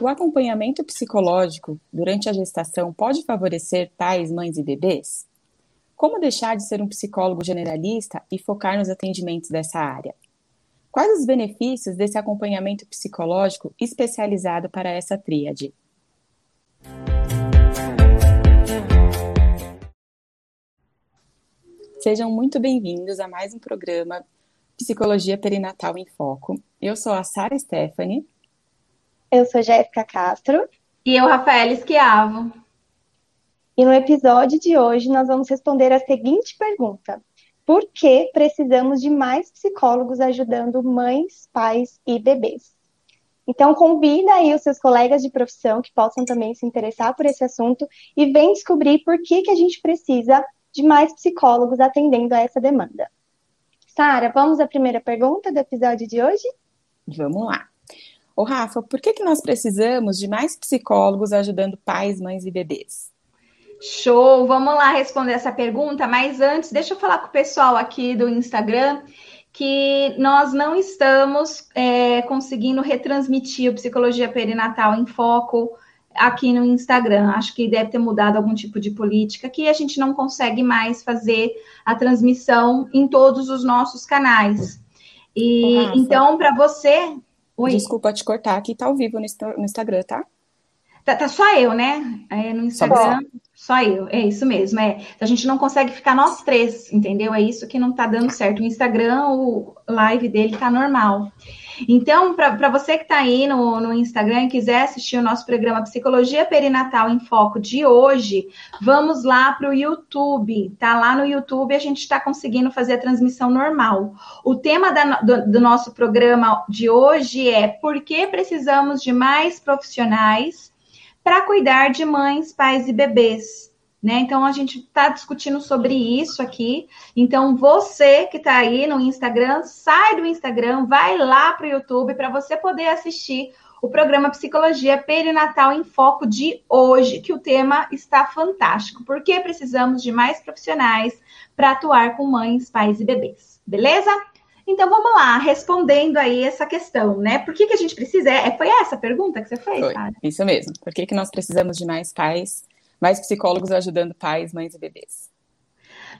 O acompanhamento psicológico durante a gestação pode favorecer pais, mães e bebês? Como deixar de ser um psicólogo generalista e focar nos atendimentos dessa área? Quais os benefícios desse acompanhamento psicológico especializado para essa tríade? Sejam muito bem-vindos a mais um programa Psicologia Perinatal em Foco. Eu sou a Sara Stephanie. Eu sou Jéssica Castro. E eu, Rafael Esquiavo. E no episódio de hoje nós vamos responder a seguinte pergunta: Por que precisamos de mais psicólogos ajudando mães, pais e bebês? Então convida aí os seus colegas de profissão que possam também se interessar por esse assunto e vem descobrir por que, que a gente precisa de mais psicólogos atendendo a essa demanda. Sara, vamos à primeira pergunta do episódio de hoje? Vamos lá. Ô, Rafa, por que, que nós precisamos de mais psicólogos ajudando pais, mães e bebês? Show! Vamos lá responder essa pergunta, mas antes, deixa eu falar com o pessoal aqui do Instagram que nós não estamos é, conseguindo retransmitir o Psicologia Perinatal em Foco aqui no Instagram. Acho que deve ter mudado algum tipo de política que a gente não consegue mais fazer a transmissão em todos os nossos canais. E então, para você, Oi. Desculpa te cortar, aqui tá ao vivo no, Instagram, tá? tá? Tá só eu, né? É, no Instagram, só, só eu. É isso mesmo. É. A gente não consegue ficar nós três, entendeu? É isso que não tá dando certo. O Instagram, o live dele tá normal. Então, para você que está aí no, no Instagram e quiser assistir o nosso programa Psicologia Perinatal em Foco de hoje, vamos lá para o YouTube. Tá lá no YouTube, a gente está conseguindo fazer a transmissão normal. O tema da, do, do nosso programa de hoje é por que precisamos de mais profissionais para cuidar de mães, pais e bebês. Né? Então a gente está discutindo sobre isso aqui. Então você que está aí no Instagram, sai do Instagram, vai lá para o YouTube para você poder assistir o programa Psicologia Perinatal em Foco de hoje, que o tema está fantástico. Porque precisamos de mais profissionais para atuar com mães, pais e bebês. Beleza? Então vamos lá, respondendo aí essa questão, né? Por que, que a gente precisa? É, foi essa a pergunta que você fez, foi, Isso mesmo. Por que, que nós precisamos de mais pais mais psicólogos ajudando pais, mães e bebês.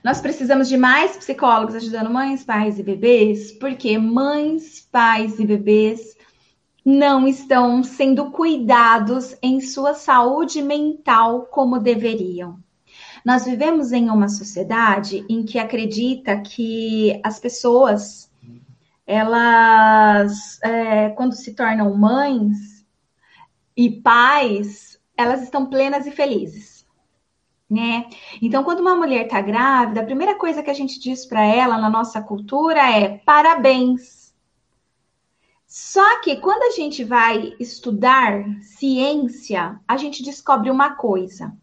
Nós precisamos de mais psicólogos ajudando mães, pais e bebês, porque mães, pais e bebês não estão sendo cuidados em sua saúde mental como deveriam. Nós vivemos em uma sociedade em que acredita que as pessoas, elas, é, quando se tornam mães e pais, elas estão plenas e felizes né? Então, quando uma mulher está grávida, a primeira coisa que a gente diz para ela na nossa cultura é parabéns. Só que quando a gente vai estudar ciência, a gente descobre uma coisa.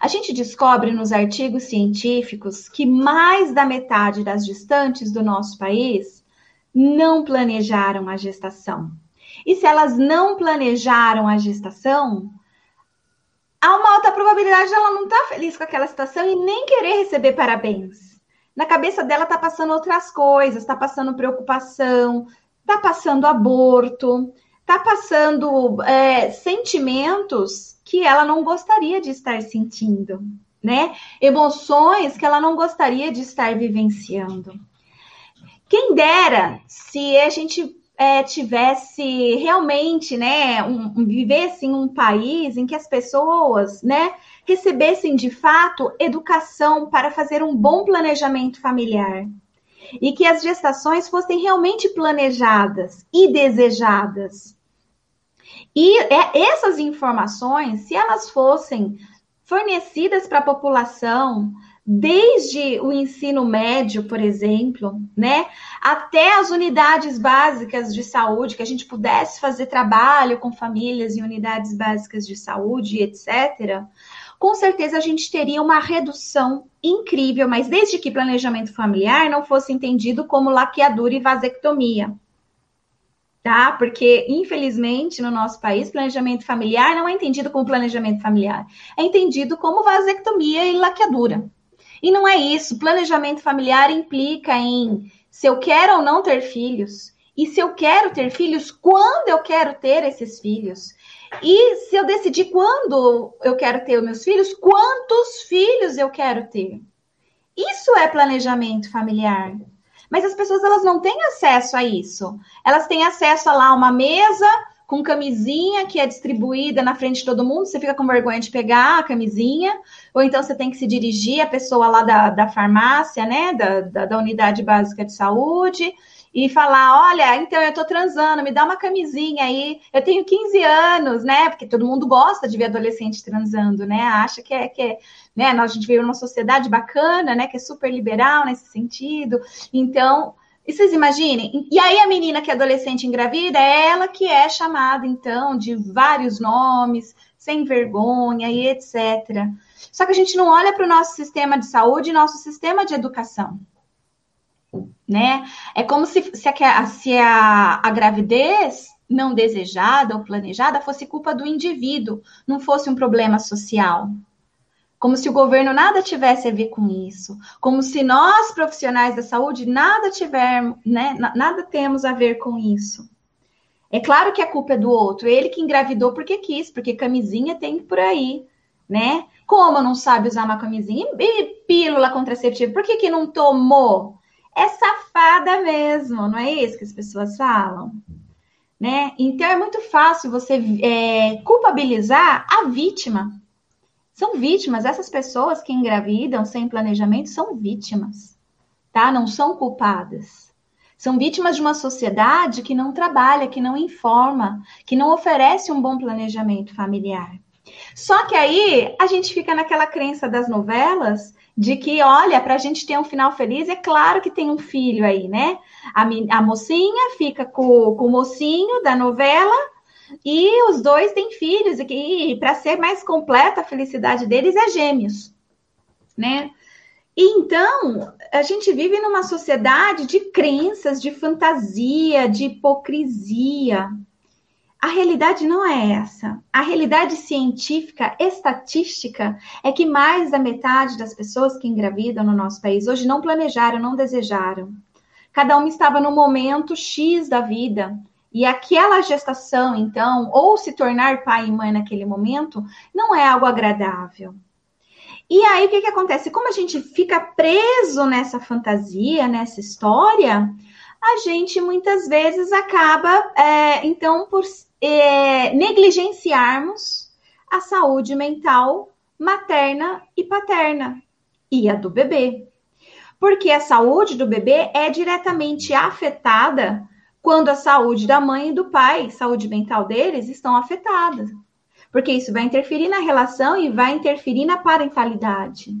A gente descobre nos artigos científicos que mais da metade das gestantes do nosso país não planejaram a gestação. E se elas não planejaram a gestação, há uma alta probabilidade de ela não estar tá feliz com aquela situação e nem querer receber parabéns. Na cabeça dela tá passando outras coisas, tá passando preocupação, tá passando aborto, tá passando é, sentimentos que ela não gostaria de estar sentindo, né? Emoções que ela não gostaria de estar vivenciando. Quem dera se a gente é, tivesse realmente, né, um, um, vivesse em um país em que as pessoas, né, recebessem de fato educação para fazer um bom planejamento familiar e que as gestações fossem realmente planejadas e desejadas. E é, essas informações, se elas fossem fornecidas para a população, desde o ensino médio, por exemplo, né, até as unidades básicas de saúde, que a gente pudesse fazer trabalho com famílias em unidades básicas de saúde, etc. Com certeza a gente teria uma redução incrível, mas desde que planejamento familiar não fosse entendido como laqueadura e vasectomia. Tá? Porque, infelizmente, no nosso país, planejamento familiar não é entendido como planejamento familiar, é entendido como vasectomia e laqueadura. E não é isso. Planejamento familiar implica em se eu quero ou não ter filhos, E se eu quero ter filhos, quando eu quero ter esses filhos? E se eu decidir quando eu quero ter os meus filhos, quantos filhos eu quero ter? Isso é planejamento familiar. Mas as pessoas elas não têm acesso a isso. Elas têm acesso a lá uma mesa com camisinha que é distribuída na frente de todo mundo, você fica com vergonha de pegar a camisinha, ou então você tem que se dirigir à pessoa lá da, da farmácia, né, da, da, da unidade básica de saúde, e falar: olha, então eu tô transando, me dá uma camisinha aí. Eu tenho 15 anos, né? Porque todo mundo gosta de ver adolescente transando, né? Acha que é, que é né? Nós, a gente vive numa sociedade bacana, né? Que é super liberal nesse sentido. Então, e vocês imaginem? E aí a menina que é adolescente engravida, é ela que é chamada, então, de vários nomes, sem vergonha e etc. Só que a gente não olha para o nosso sistema de saúde e nosso sistema de educação né? É como se, se, a, se a, a gravidez não desejada ou planejada fosse culpa do indivíduo, não fosse um problema social. Como se o governo nada tivesse a ver com isso. Como se nós, profissionais da saúde, nada tivermos, né? Nada temos a ver com isso. É claro que a culpa é do outro. Ele que engravidou porque quis, porque camisinha tem por aí, né? Como não sabe usar uma camisinha? E pílula contraceptiva, por que, que não tomou? é safada mesmo, não é isso que as pessoas falam? Né? Então é muito fácil você é, culpabilizar a vítima. São vítimas, essas pessoas que engravidam sem planejamento são vítimas, tá? Não são culpadas. São vítimas de uma sociedade que não trabalha, que não informa, que não oferece um bom planejamento familiar. Só que aí a gente fica naquela crença das novelas de que, olha, para a gente ter um final feliz, é claro que tem um filho aí, né? A, a mocinha fica com, com o mocinho da novela e os dois têm filhos, e, e para ser mais completa a felicidade deles é gêmeos, né? Então, a gente vive numa sociedade de crenças, de fantasia, de hipocrisia, a realidade não é essa. A realidade científica, estatística, é que mais da metade das pessoas que engravidam no nosso país hoje não planejaram, não desejaram. Cada uma estava no momento X da vida. E aquela gestação, então, ou se tornar pai e mãe naquele momento, não é algo agradável. E aí, o que, que acontece? Como a gente fica preso nessa fantasia, nessa história, a gente muitas vezes acaba, é, então, por é, negligenciarmos a saúde mental materna e paterna e a do bebê. Porque a saúde do bebê é diretamente afetada quando a saúde da mãe e do pai, saúde mental deles, estão afetadas. Porque isso vai interferir na relação e vai interferir na parentalidade.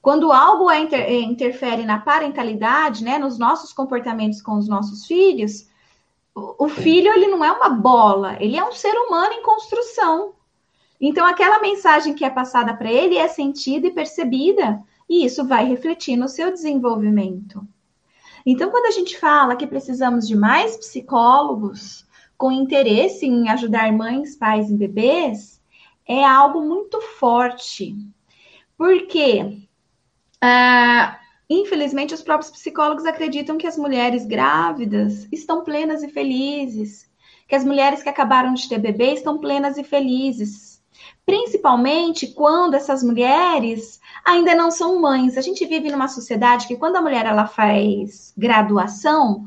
Quando algo é inter, é, interfere na parentalidade, né, nos nossos comportamentos com os nossos filhos, o filho ele não é uma bola, ele é um ser humano em construção. Então aquela mensagem que é passada para ele é sentida e percebida, e isso vai refletir no seu desenvolvimento. Então quando a gente fala que precisamos de mais psicólogos com interesse em ajudar mães, pais e bebês, é algo muito forte. Porque ah, Infelizmente, os próprios psicólogos acreditam que as mulheres grávidas estão plenas e felizes, que as mulheres que acabaram de ter bebê estão plenas e felizes. Principalmente quando essas mulheres ainda não são mães. A gente vive numa sociedade que quando a mulher ela faz graduação,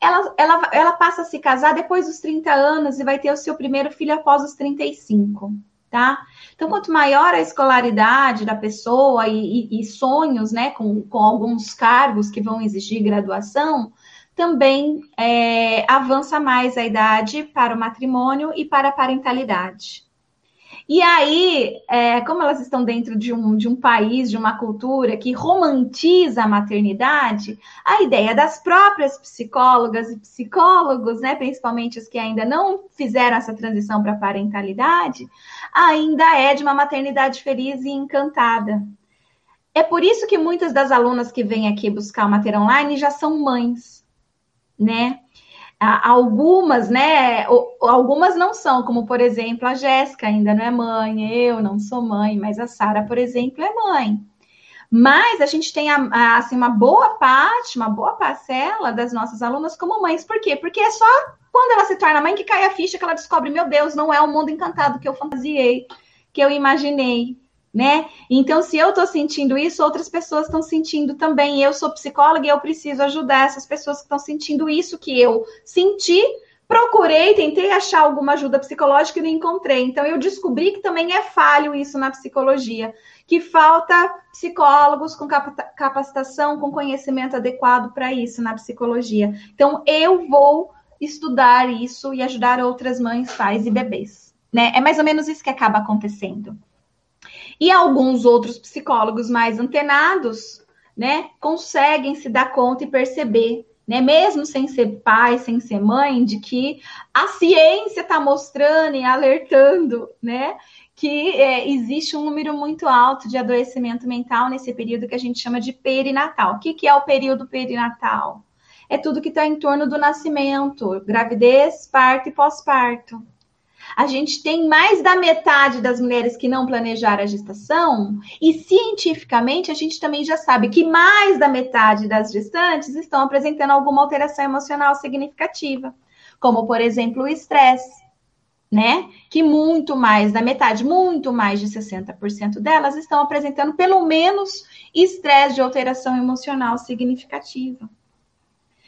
ela, ela, ela passa a se casar depois dos 30 anos e vai ter o seu primeiro filho após os 35 tá? Então, quanto maior a escolaridade da pessoa e, e, e sonhos, né, com, com alguns cargos que vão exigir graduação, também é, avança mais a idade para o matrimônio e para a parentalidade. E aí, é, como elas estão dentro de um, de um país, de uma cultura que romantiza a maternidade, a ideia das próprias psicólogas e psicólogos, né, principalmente os que ainda não fizeram essa transição para a parentalidade, ainda é de uma maternidade feliz e encantada. É por isso que muitas das alunas que vêm aqui buscar o Mater Online já são mães, né? Algumas, né? Algumas não são, como por exemplo, a Jéssica ainda não é mãe, eu não sou mãe, mas a Sara, por exemplo, é mãe. Mas a gente tem assim, uma boa parte, uma boa parcela das nossas alunas como mães. Por quê? Porque é só quando ela se torna mãe que cai a ficha que ela descobre, meu Deus, não é o mundo encantado que eu fantasiei, que eu imaginei, né? Então, se eu estou sentindo isso, outras pessoas estão sentindo também. Eu sou psicóloga e eu preciso ajudar essas pessoas que estão sentindo isso que eu senti. Procurei, tentei achar alguma ajuda psicológica e não encontrei. Então, eu descobri que também é falho isso na psicologia, que falta psicólogos com capacitação, com conhecimento adequado para isso na psicologia. Então, eu vou estudar isso e ajudar outras mães, pais e bebês. Né? É mais ou menos isso que acaba acontecendo. E alguns outros psicólogos mais antenados, né, conseguem se dar conta e perceber, né, mesmo sem ser pai, sem ser mãe, de que a ciência está mostrando e alertando, né, que é, existe um número muito alto de adoecimento mental nesse período que a gente chama de perinatal. O que, que é o período perinatal? É tudo que está em torno do nascimento, gravidez, parto e pós-parto a gente tem mais da metade das mulheres que não planejaram a gestação, e cientificamente a gente também já sabe que mais da metade das gestantes estão apresentando alguma alteração emocional significativa, como por exemplo o estresse. Né? Que muito mais da metade, muito mais de 60% delas estão apresentando pelo menos estresse de alteração emocional significativa.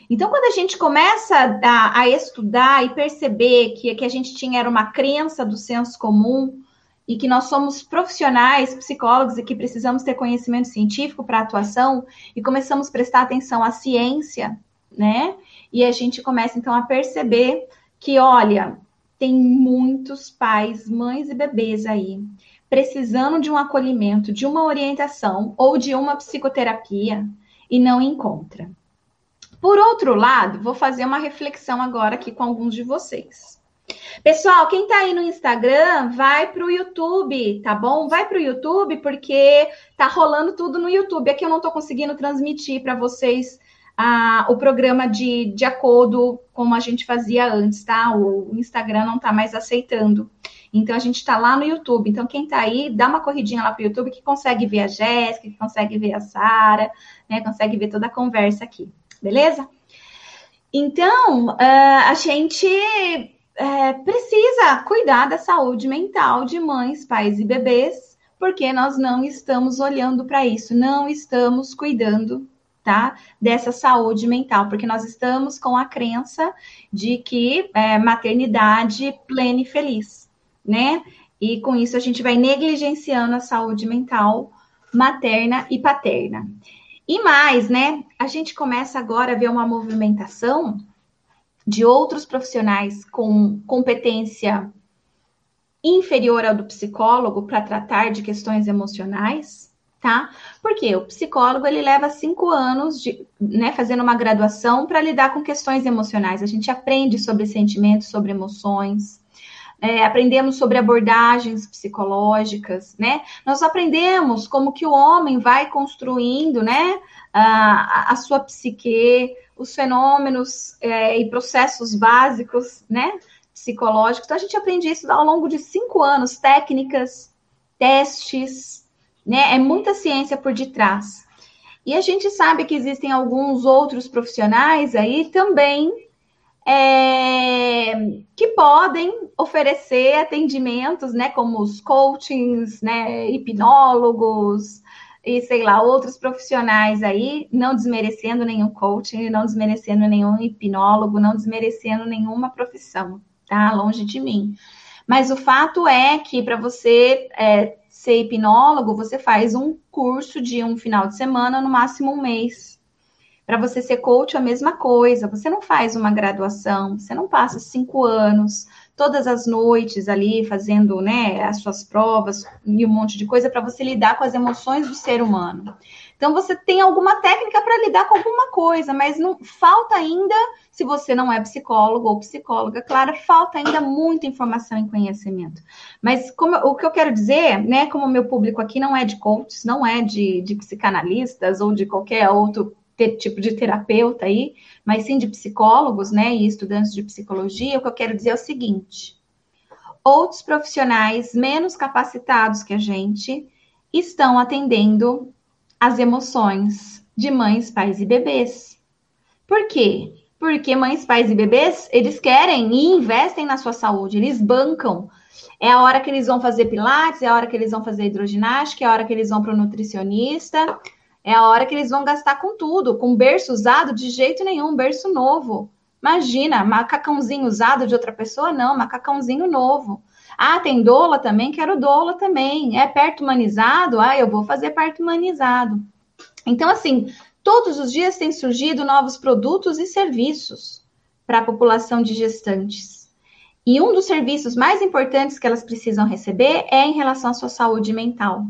Então, quando a gente começa a, a estudar e perceber que, que a gente tinha era uma crença do senso comum e que nós somos profissionais, psicólogos e que precisamos ter conhecimento científico para atuação e começamos a prestar atenção à ciência, né? E a gente começa então a perceber que, olha, tem muitos pais, mães e bebês aí precisando de um acolhimento, de uma orientação ou de uma psicoterapia e não encontra. Por outro lado, vou fazer uma reflexão agora aqui com alguns de vocês. Pessoal, quem tá aí no Instagram, vai pro YouTube, tá bom? Vai pro YouTube porque tá rolando tudo no YouTube. Aqui eu não tô conseguindo transmitir para vocês ah, o programa de, de acordo como a gente fazia antes, tá? O Instagram não tá mais aceitando. Então a gente tá lá no YouTube. Então quem tá aí, dá uma corridinha lá pro YouTube que consegue ver a Jéssica, que consegue ver a Sara, né? Consegue ver toda a conversa aqui beleza? Então, uh, a gente uh, precisa cuidar da saúde mental de mães, pais e bebês, porque nós não estamos olhando para isso, não estamos cuidando, tá? Dessa saúde mental, porque nós estamos com a crença de que é, maternidade plena e feliz, né? E com isso a gente vai negligenciando a saúde mental materna e paterna. E mais, né? A gente começa agora a ver uma movimentação de outros profissionais com competência inferior ao do psicólogo para tratar de questões emocionais, tá? Porque o psicólogo ele leva cinco anos de, né, fazendo uma graduação para lidar com questões emocionais. A gente aprende sobre sentimentos, sobre emoções, é, aprendemos sobre abordagens psicológicas, né? Nós aprendemos como que o homem vai construindo, né, a, a sua psique, os fenômenos é, e processos básicos, né, psicológicos. Então, a gente aprende isso ao longo de cinco anos, técnicas, testes, né? É muita ciência por detrás. E a gente sabe que existem alguns outros profissionais aí também é, que podem oferecer atendimentos, né, como os coachings, né, hipnólogos e sei lá, outros profissionais aí, não desmerecendo nenhum coaching, não desmerecendo nenhum hipnólogo, não desmerecendo nenhuma profissão, tá? Longe de mim. Mas o fato é que para você é, ser hipnólogo, você faz um curso de um final de semana, no máximo um mês para você ser coach, a mesma coisa. Você não faz uma graduação, você não passa cinco anos, todas as noites ali, fazendo né, as suas provas e um monte de coisa para você lidar com as emoções do ser humano. Então, você tem alguma técnica para lidar com alguma coisa, mas não falta ainda, se você não é psicólogo ou psicóloga, claro, falta ainda muita informação e conhecimento. Mas como, o que eu quero dizer, né, como meu público aqui não é de coaches, não é de, de psicanalistas ou de qualquer outro tipo de terapeuta aí, mas sim de psicólogos, né, e estudantes de psicologia, o que eu quero dizer é o seguinte: outros profissionais menos capacitados que a gente estão atendendo as emoções de mães, pais e bebês. Por quê? Porque mães, pais e bebês, eles querem e investem na sua saúde, eles bancam. É a hora que eles vão fazer pilates, é a hora que eles vão fazer hidroginástica, é a hora que eles vão para o nutricionista, é a hora que eles vão gastar com tudo, com berço usado de jeito nenhum, berço novo. Imagina, macacãozinho usado de outra pessoa, não, macacãozinho novo. Ah, tem doula também? Quero doula também. É perto humanizado? Ah, eu vou fazer parto humanizado. Então, assim, todos os dias têm surgido novos produtos e serviços para a população de gestantes. E um dos serviços mais importantes que elas precisam receber é em relação à sua saúde mental.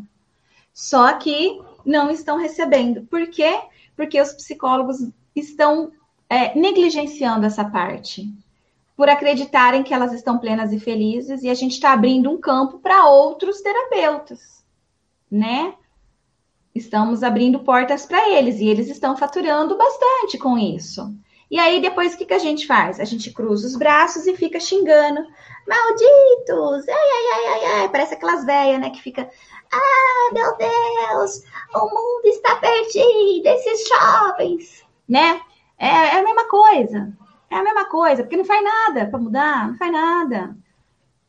Só que não estão recebendo. Por quê? Porque os psicólogos estão é, negligenciando essa parte por acreditarem que elas estão plenas e felizes e a gente está abrindo um campo para outros terapeutas, né? Estamos abrindo portas para eles e eles estão faturando bastante com isso. E aí, depois, o que, que a gente faz? A gente cruza os braços e fica xingando. Malditos! Ai, ai, ai, ai, ai. Parece aquelas velhas, né? Que fica. Ah, meu Deus! O mundo está perdido! Esses jovens! Né? É, é a mesma coisa. É a mesma coisa, porque não faz nada para mudar, não faz nada.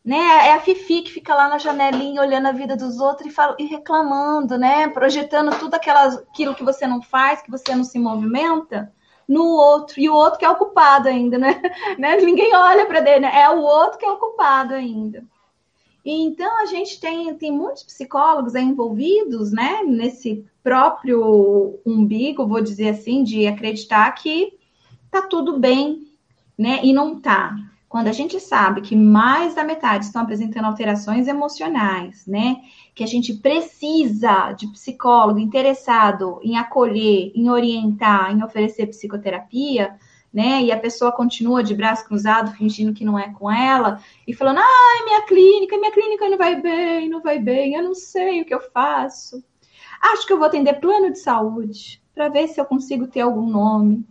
Né? É a Fifi que fica lá na janelinha olhando a vida dos outros e, fala, e reclamando, né? Projetando tudo aquelas, aquilo que você não faz, que você não se movimenta, no outro. E o outro que é o culpado ainda, né? né? Ninguém olha para ele, né? É o outro que é o culpado ainda. Então, a gente tem, tem muitos psicólogos envolvidos, né? Nesse próprio umbigo, vou dizer assim, de acreditar que tá tudo bem, né? E não tá. Quando a gente sabe que mais da metade estão apresentando alterações emocionais, né? Que a gente precisa de psicólogo interessado em acolher, em orientar, em oferecer psicoterapia, né? E a pessoa continua de braço cruzado, fingindo que não é com ela, e falando: ai, minha clínica, minha clínica não vai bem, não vai bem, eu não sei o que eu faço. Acho que eu vou atender plano de saúde para ver se eu consigo ter algum nome.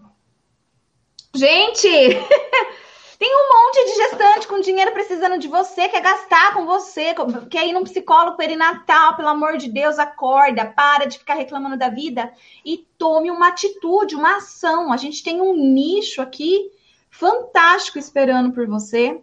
Gente, tem um monte de gestante com dinheiro precisando de você, quer gastar com você, quer ir num psicólogo perinatal, pelo amor de Deus, acorda, para de ficar reclamando da vida e tome uma atitude, uma ação. A gente tem um nicho aqui fantástico esperando por você.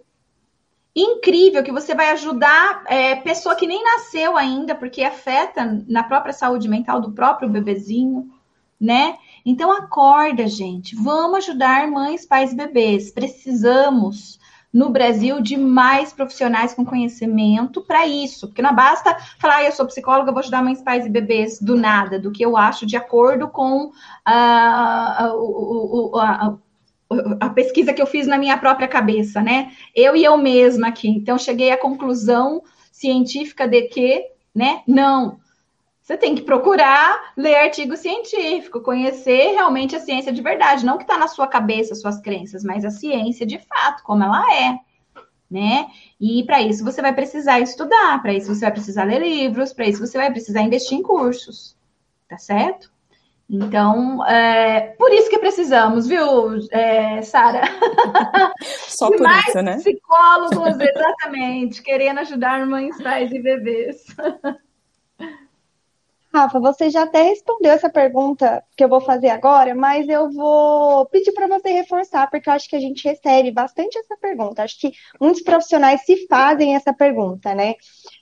Incrível que você vai ajudar é, pessoa que nem nasceu ainda, porque afeta na própria saúde mental do próprio bebezinho, né? Então acorda, gente. Vamos ajudar mães, pais bebês. Precisamos no Brasil de mais profissionais com conhecimento para isso, porque não basta falar, ah, eu sou psicóloga, vou ajudar mães, pais e bebês do nada, do que eu acho de acordo com a, a, a, pesquisa que eu fiz na minha própria cabeça, né? Eu e eu mesma aqui. Então, cheguei à conclusão científica de que, né? Não, você tem que procurar ler artigo científico, conhecer realmente a ciência de verdade, não que está na sua cabeça, suas crenças, mas a ciência de fato, como ela é, né? E para isso você vai precisar estudar, para isso você vai precisar ler livros, para isso você vai precisar investir em cursos, tá certo? Então, é, por isso que precisamos, viu, é, Sara? Só por mais isso, né? Psicólogos, exatamente, querendo ajudar mães, pais e bebês. Rafa, você já até respondeu essa pergunta que eu vou fazer agora, mas eu vou pedir para você reforçar, porque eu acho que a gente recebe bastante essa pergunta. Acho que muitos profissionais se fazem essa pergunta, né?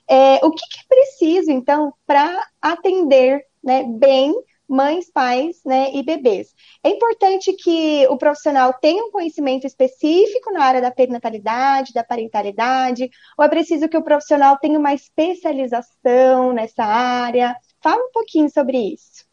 É, o que, que é preciso, então, para atender né, bem mães, pais né, e bebês? É importante que o profissional tenha um conhecimento específico na área da perinatalidade, da parentalidade, ou é preciso que o profissional tenha uma especialização nessa área? Fala um pouquinho sobre isso.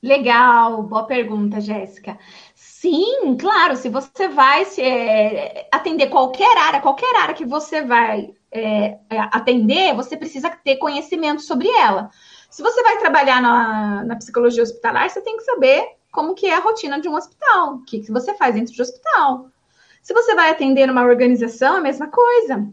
Legal, boa pergunta, Jéssica. Sim, claro, se você vai se, é, atender qualquer área, qualquer área que você vai é, é, atender, você precisa ter conhecimento sobre ela. Se você vai trabalhar na, na, psicologia hospitalar, você tem que saber como que é a rotina de um hospital, o que, que você faz dentro de um hospital. Se você vai atender numa organização, a mesma coisa.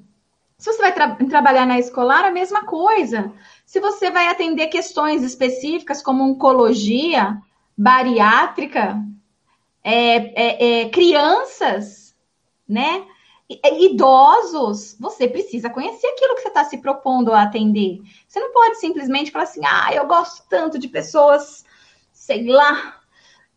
Se você vai tra trabalhar na escolar, a mesma coisa. Se você vai atender questões específicas como oncologia, bariátrica, é, é, é, crianças, né? Idosos, você precisa conhecer aquilo que você está se propondo a atender. Você não pode simplesmente falar assim, ah, eu gosto tanto de pessoas sei lá,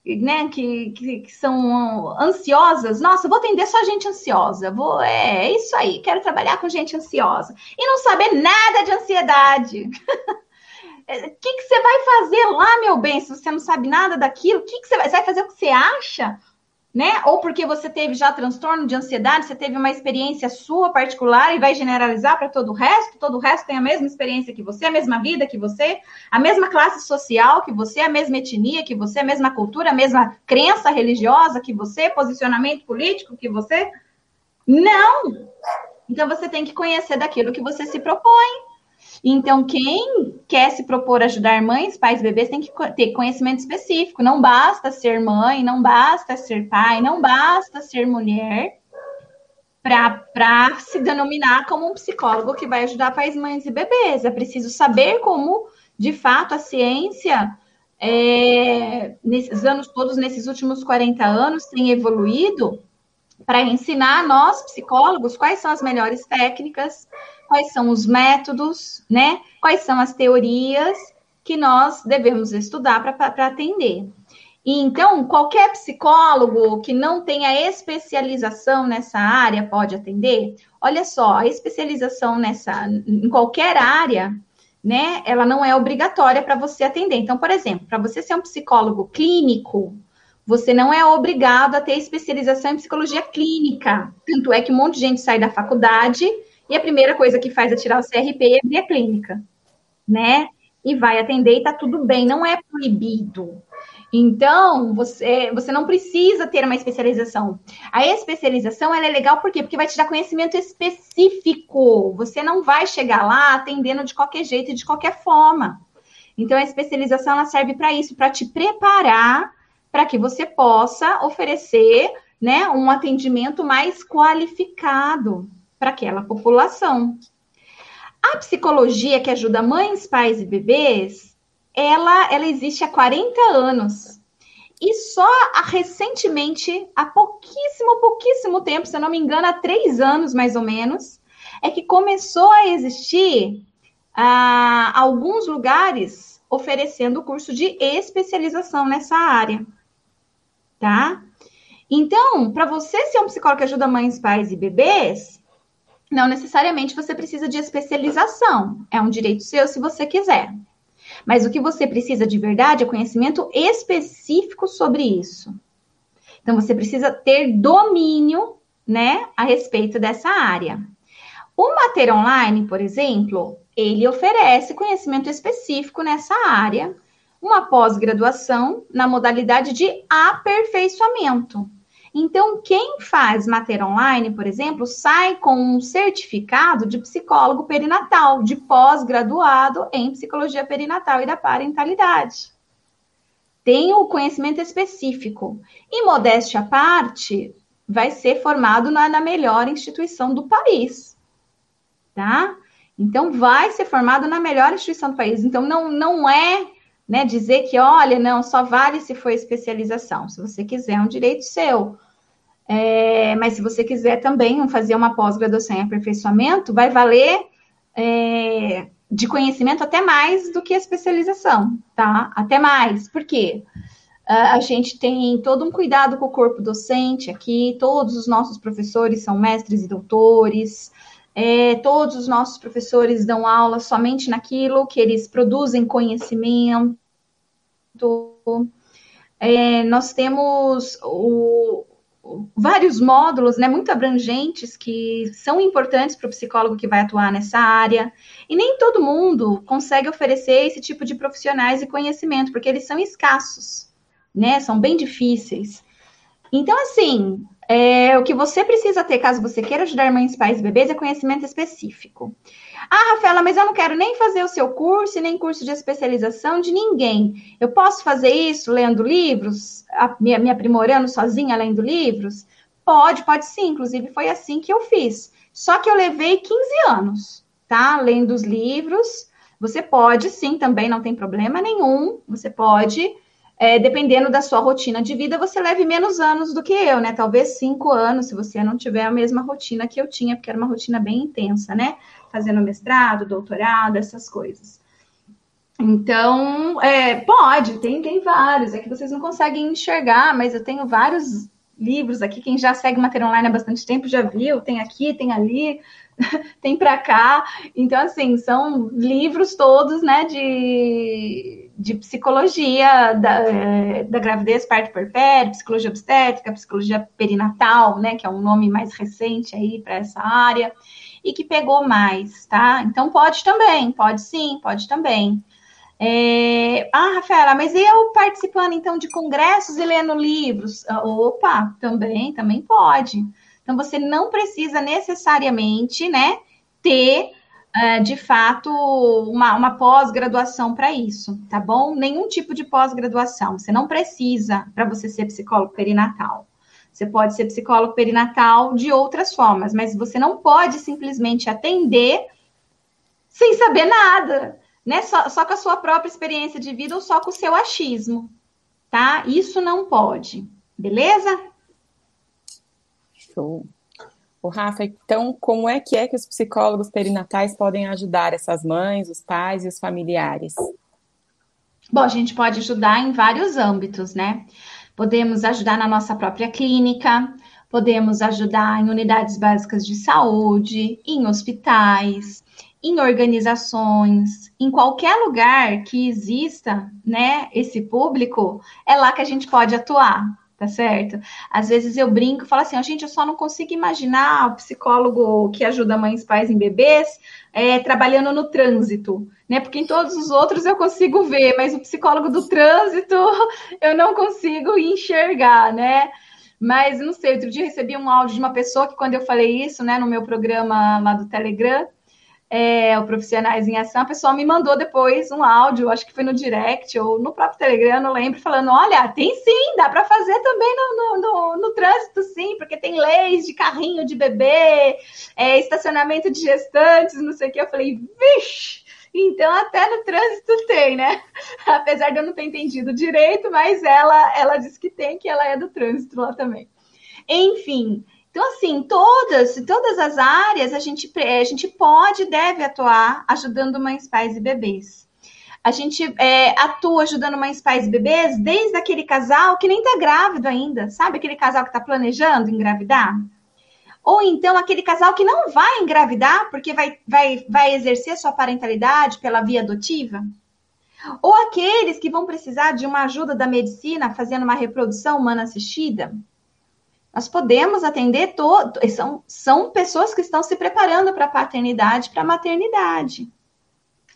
né, que, que, que, são ansiosas, nossa, vou atender só gente ansiosa, vou, é, é isso aí, quero trabalhar com gente ansiosa. E não saber nada de ansiedade. O que, que você vai fazer lá, meu bem, se você não sabe nada daquilo? O que, que você vai, você vai fazer o que você acha? Né? Ou porque você teve já transtorno de ansiedade, você teve uma experiência sua particular e vai generalizar para todo o resto, todo o resto tem a mesma experiência que você, a mesma vida que você, a mesma classe social que você, a mesma etnia que você, a mesma cultura, a mesma crença religiosa que você, posicionamento político que você. Não! Então você tem que conhecer daquilo que você se propõe. Então, quem quer se propor ajudar mães, pais, bebês, tem que ter conhecimento específico. Não basta ser mãe, não basta ser pai, não basta ser mulher para se denominar como um psicólogo que vai ajudar pais, mães e bebês. É preciso saber como, de fato, a ciência, é, nesses anos todos, nesses últimos 40 anos, tem evoluído para ensinar nós, psicólogos, quais são as melhores técnicas quais são os métodos, né? Quais são as teorias que nós devemos estudar para atender. E então, qualquer psicólogo que não tenha especialização nessa área pode atender? Olha só, a especialização nessa em qualquer área, né, ela não é obrigatória para você atender. Então, por exemplo, para você ser um psicólogo clínico, você não é obrigado a ter especialização em psicologia clínica. Tanto é que um monte de gente sai da faculdade e a primeira coisa que faz é tirar o CRP e abrir a clínica, né? E vai atender e tá tudo bem, não é proibido. Então, você, você não precisa ter uma especialização. A especialização ela é legal por quê? Porque vai te dar conhecimento específico. Você não vai chegar lá atendendo de qualquer jeito e de qualquer forma. Então, a especialização ela serve para isso, para te preparar para que você possa oferecer né, um atendimento mais qualificado para aquela população. A psicologia que ajuda mães, pais e bebês, ela, ela existe há 40 anos. E só recentemente, há pouquíssimo, pouquíssimo tempo, se eu não me engano, há três anos mais ou menos, é que começou a existir ah, alguns lugares oferecendo curso de especialização nessa área. Tá? Então, para você ser um psicólogo que ajuda mães, pais e bebês, não necessariamente você precisa de especialização. É um direito seu se você quiser. Mas o que você precisa de verdade é conhecimento específico sobre isso. Então você precisa ter domínio, né, a respeito dessa área. O Mater Online, por exemplo, ele oferece conhecimento específico nessa área, uma pós-graduação na modalidade de aperfeiçoamento. Então, quem faz matéria online, por exemplo, sai com um certificado de psicólogo perinatal, de pós-graduado em psicologia perinatal e da parentalidade. Tem o conhecimento específico. E modéstia à parte, vai ser formado na, na melhor instituição do país. Tá? Então, vai ser formado na melhor instituição do país. Então, não, não é né, dizer que, olha, não, só vale se for especialização. Se você quiser, é um direito seu. É, mas se você quiser também fazer uma pós-graduação em aperfeiçoamento, vai valer é, de conhecimento até mais do que a especialização, tá? Até mais. Por quê? A gente tem todo um cuidado com o corpo docente aqui, todos os nossos professores são mestres e doutores, é, todos os nossos professores dão aula somente naquilo que eles produzem conhecimento. É, nós temos o, vários módulos, né, muito abrangentes que são importantes para o psicólogo que vai atuar nessa área. E nem todo mundo consegue oferecer esse tipo de profissionais e conhecimento, porque eles são escassos, né? São bem difíceis. Então, assim, é, o que você precisa ter, caso você queira ajudar mães, pais e bebês, é conhecimento específico. Ah, Rafaela, mas eu não quero nem fazer o seu curso nem curso de especialização de ninguém. Eu posso fazer isso lendo livros, me, me aprimorando sozinha lendo livros? Pode, pode sim. Inclusive, foi assim que eu fiz. Só que eu levei 15 anos, tá? Lendo os livros. Você pode sim, também não tem problema nenhum. Você pode é, dependendo da sua rotina de vida, você leve menos anos do que eu, né? Talvez cinco anos, se você não tiver a mesma rotina que eu tinha, porque era uma rotina bem intensa, né? Fazendo mestrado, doutorado, essas coisas. Então, é, pode, tem, tem vários. É que vocês não conseguem enxergar, mas eu tenho vários livros aqui. Quem já segue Matéria Online há bastante tempo já viu. Tem aqui, tem ali, tem para cá. Então, assim, são livros todos, né, de, de psicologia da, é, da gravidez, parto puerpério, psicologia obstétrica, psicologia perinatal, né, que é um nome mais recente aí para essa área, e que pegou mais, tá? Então, pode também, pode sim, pode também. É... Ah, Rafaela, mas eu participando então de congressos e lendo livros? Ah, opa, também, também pode. Então você não precisa necessariamente, né, ter uh, de fato uma, uma pós-graduação para isso, tá bom? Nenhum tipo de pós-graduação. Você não precisa para você ser psicólogo perinatal. Você pode ser psicólogo perinatal de outras formas, mas você não pode simplesmente atender sem saber nada né? Só, só com a sua própria experiência de vida ou só com o seu achismo, tá? Isso não pode, beleza? Show. O Rafa, então, como é que é que os psicólogos perinatais podem ajudar essas mães, os pais e os familiares? Bom, a gente pode ajudar em vários âmbitos, né? Podemos ajudar na nossa própria clínica, podemos ajudar em unidades básicas de saúde, em hospitais, em organizações, em qualquer lugar que exista, né, esse público, é lá que a gente pode atuar, tá certo? Às vezes eu brinco e falo assim, oh, gente, eu só não consigo imaginar o psicólogo que ajuda mães, pais em bebês é, trabalhando no trânsito, né? Porque em todos os outros eu consigo ver, mas o psicólogo do trânsito eu não consigo enxergar, né? Mas não sei, outro dia recebi um áudio de uma pessoa que quando eu falei isso, né, no meu programa lá do Telegram, é, o Profissionais em Ação, a pessoa me mandou depois um áudio, acho que foi no direct ou no próprio Telegram, não lembro, falando: olha, tem sim, dá para fazer também no, no, no, no, trânsito, sim, porque tem leis de carrinho de bebê, é, estacionamento de gestantes, não sei o que. Eu falei, vixe! Então, até no trânsito tem, né? Apesar de eu não ter entendido direito, mas ela, ela disse que tem, que ela é do trânsito lá também. Enfim, então, assim, todas, todas as áreas a gente, a gente pode e deve atuar ajudando mães, pais e bebês. A gente é, atua ajudando mães, pais e bebês desde aquele casal que nem tá grávido ainda, sabe? Aquele casal que está planejando engravidar. Ou então aquele casal que não vai engravidar porque vai, vai, vai exercer sua parentalidade pela via adotiva. Ou aqueles que vão precisar de uma ajuda da medicina fazendo uma reprodução humana assistida. Nós podemos atender todo, são, são pessoas que estão se preparando para a paternidade, para a maternidade.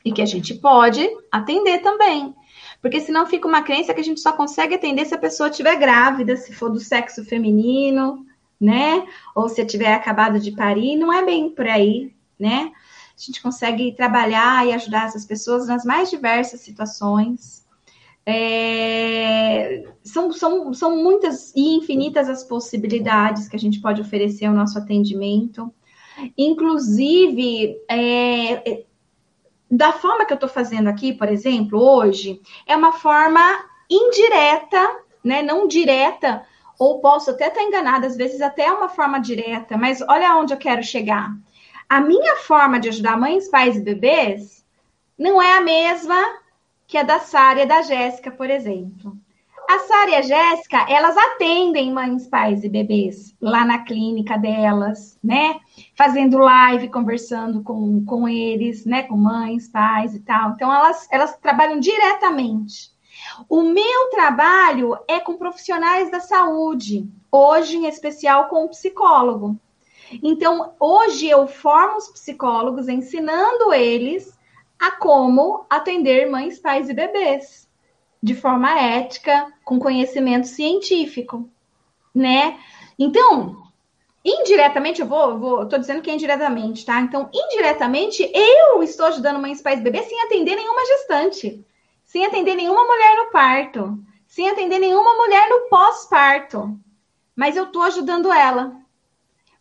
E que a gente pode atender também. Porque senão fica uma crença que a gente só consegue atender se a pessoa estiver grávida, se for do sexo feminino, né? Ou se tiver acabado de parir, não é bem por aí, né? A gente consegue trabalhar e ajudar essas pessoas nas mais diversas situações. É, são, são, são muitas e infinitas as possibilidades que a gente pode oferecer ao nosso atendimento. Inclusive, é, é da forma que eu estou fazendo aqui, por exemplo, hoje, é uma forma indireta, né, não direta, ou posso até estar enganada, às vezes até é uma forma direta, mas olha onde eu quero chegar. A minha forma de ajudar mães, pais e bebês não é a mesma que é da Sara e da Jéssica, por exemplo. A Sara e a Jéssica, elas atendem mães, pais e bebês lá na clínica delas, né? Fazendo live, conversando com, com eles, né? Com mães, pais e tal. Então, elas, elas trabalham diretamente. O meu trabalho é com profissionais da saúde, hoje em especial com o psicólogo. Então, hoje eu formo os psicólogos ensinando eles a como atender mães, pais e bebês de forma ética, com conhecimento científico, né? Então, indiretamente, eu vou, vou, tô dizendo que é indiretamente, tá? Então, indiretamente, eu estou ajudando mães, pais e bebês sem atender nenhuma gestante, sem atender nenhuma mulher no parto, sem atender nenhuma mulher no pós-parto, mas eu estou ajudando ela.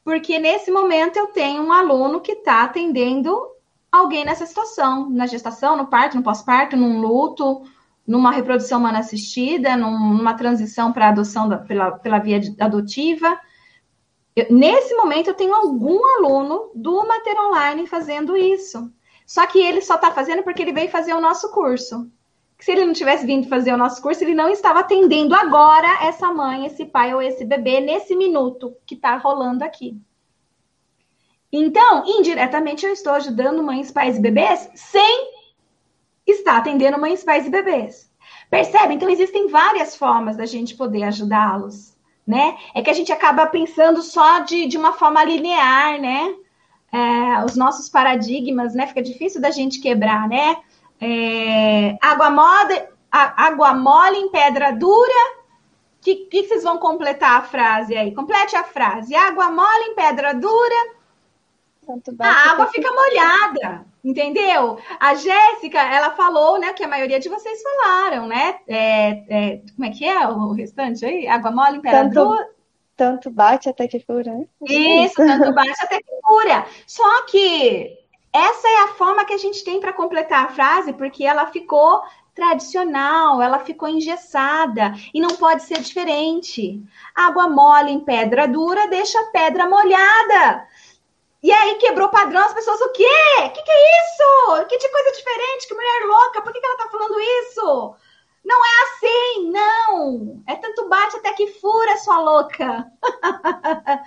Porque nesse momento eu tenho um aluno que está atendendo alguém nessa situação, na gestação, no parto, no pós-parto, num luto, numa reprodução humana assistida, numa transição para adoção da, pela, pela via adotiva. Eu, nesse momento, eu tenho algum aluno do Mater Online fazendo isso. Só que ele só está fazendo porque ele veio fazer o nosso curso. Se ele não tivesse vindo fazer o nosso curso, ele não estava atendendo agora essa mãe, esse pai ou esse bebê nesse minuto que está rolando aqui. Então, indiretamente, eu estou ajudando mães, pais e bebês sem estar atendendo mães, pais e bebês. Percebe? Então, existem várias formas da gente poder ajudá-los, né? É que a gente acaba pensando só de, de uma forma linear, né? É, os nossos paradigmas, né? Fica difícil da gente quebrar, né? É, água, mole, água mole em pedra dura. Que, que vocês vão completar a frase aí? Complete a frase. Água mole em pedra dura a água fica molhada, entendeu? A Jéssica, ela falou, né, que a maioria de vocês falaram, né? É, é, como é que é o restante aí? Água mole, imperador. Tanto, tanto bate até que fura, né? Isso, tanto bate até que fura. Só que essa é a forma que a gente tem para completar a frase, porque ela ficou tradicional, ela ficou engessada e não pode ser diferente. Água mole em pedra dura deixa a pedra molhada. E aí quebrou o padrão, as pessoas, o quê? O que, que é isso? Que de coisa diferente, que mulher louca, por que, que ela tá falando isso? Não é assim, não. É tanto bate até que fura, sua louca.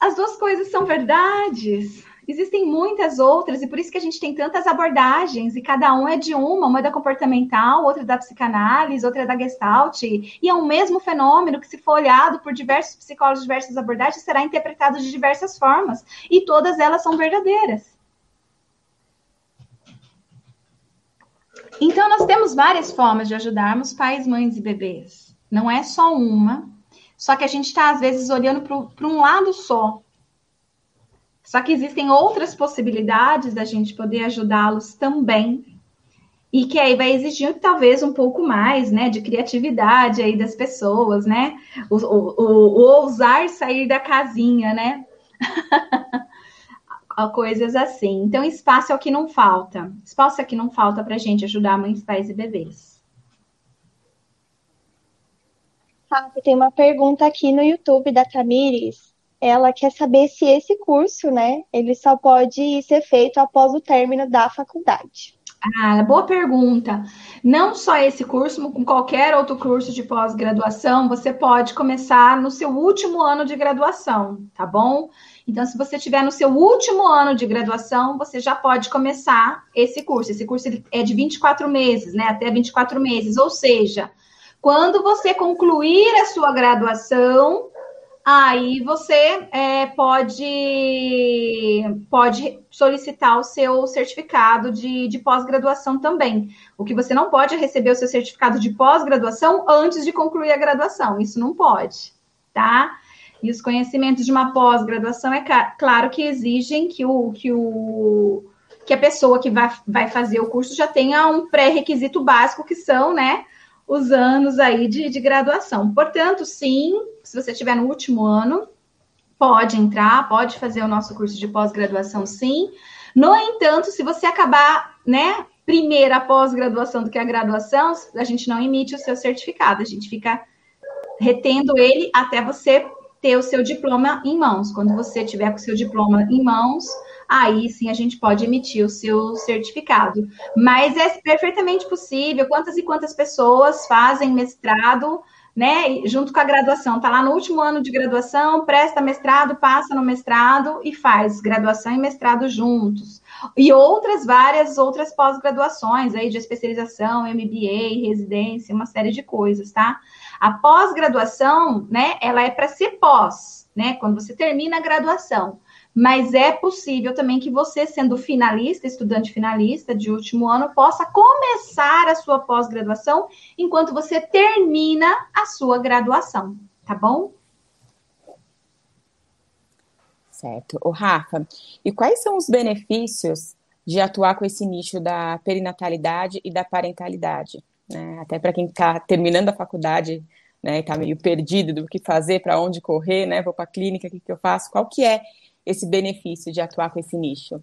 As duas coisas são verdades. Existem muitas outras, e por isso que a gente tem tantas abordagens, e cada um é de uma, uma é da comportamental, outra é da psicanálise, outra é da gestalt, e é o mesmo fenômeno que, se for olhado por diversos psicólogos diversas abordagens, será interpretado de diversas formas, e todas elas são verdadeiras. Então, nós temos várias formas de ajudarmos pais, mães e bebês. Não é só uma, só que a gente está, às vezes, olhando para um lado só. Só que existem outras possibilidades da gente poder ajudá-los também. E que aí vai exigir talvez um pouco mais, né, de criatividade aí das pessoas, né? O, o, o, o ousar sair da casinha, né? Coisas assim. Então, espaço é o que não falta. Espaço é o que não falta para a gente ajudar mães, pais e bebês. Ah, tem uma pergunta aqui no YouTube da Tamires ela quer saber se esse curso, né, ele só pode ser feito após o término da faculdade. Ah, boa pergunta. Não só esse curso, com qualquer outro curso de pós-graduação, você pode começar no seu último ano de graduação, tá bom? Então, se você estiver no seu último ano de graduação, você já pode começar esse curso. Esse curso é de 24 meses, né? Até 24 meses. Ou seja, quando você concluir a sua graduação, aí você é, pode, pode solicitar o seu certificado de, de pós-graduação também. O que você não pode é receber o seu certificado de pós-graduação antes de concluir a graduação. Isso não pode, tá? E os conhecimentos de uma pós-graduação, é claro que exigem que o, que o que a pessoa que vai, vai fazer o curso já tenha um pré-requisito básico, que são, né, os anos aí de, de graduação. Portanto, sim, se você estiver no último ano, pode entrar, pode fazer o nosso curso de pós-graduação, sim. No entanto, se você acabar, né, primeiro a pós-graduação do que a graduação, a gente não emite o seu certificado, a gente fica retendo ele até você ter o seu diploma em mãos. Quando você tiver com o seu diploma em mãos, aí sim a gente pode emitir o seu certificado. Mas é perfeitamente possível. Quantas e quantas pessoas fazem mestrado, né, junto com a graduação? Está lá no último ano de graduação, presta mestrado, passa no mestrado e faz graduação e mestrado juntos. E outras várias outras pós-graduações aí de especialização, MBA, residência, uma série de coisas, tá? A pós-graduação, né, ela é para ser pós, né, quando você termina a graduação. Mas é possível também que você, sendo finalista, estudante finalista de último ano, possa começar a sua pós-graduação enquanto você termina a sua graduação, tá bom? Certo. O Rafa, e quais são os benefícios de atuar com esse nicho da perinatalidade e da parentalidade? né? Até para quem está terminando a faculdade, né, está meio perdido do que fazer, para onde correr, né? Vou para a clínica, o que, que eu faço? Qual que é esse benefício de atuar com esse nicho?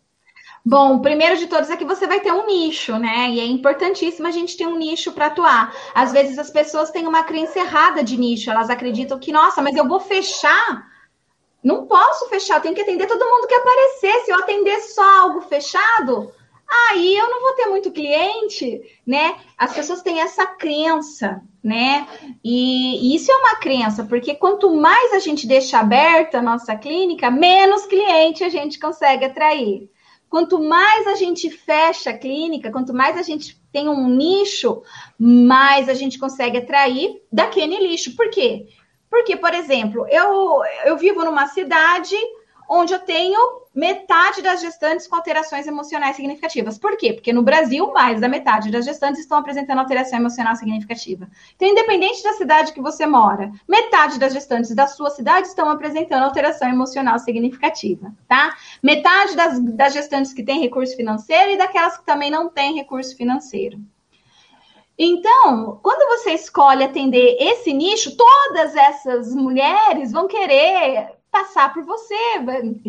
Bom, o primeiro de todos é que você vai ter um nicho, né? E é importantíssimo a gente ter um nicho para atuar. Às vezes as pessoas têm uma crença errada de nicho, elas acreditam que, nossa, mas eu vou fechar Não posso fechar, tenho que atender todo mundo que aparecer. Se eu atender só algo fechado, aí eu não vou ter muito cliente, né? As pessoas têm essa crença, né? E, e isso é uma crença, porque quanto mais a gente deixa aberta a nossa clínica, menos cliente a gente consegue atrair. Quanto mais a gente fecha a clínica, quanto mais a gente tem um nicho, mais a gente consegue atrair daquele nicho. Por quê? Porque, por exemplo, eu, eu vivo numa cidade onde eu tenho metade das gestantes com alterações emocionais significativas. Por quê? Porque no Brasil, mais da metade das gestantes estão apresentando alteração emocional significativa. Então, independente da cidade que você mora, metade das gestantes da sua cidade estão apresentando alteração emocional significativa, tá? Metade das, das gestantes que têm recurso financeiro e daquelas que também não têm recurso financeiro. Então, quando você escolhe atender esse nicho, todas essas mulheres vão querer passar por você,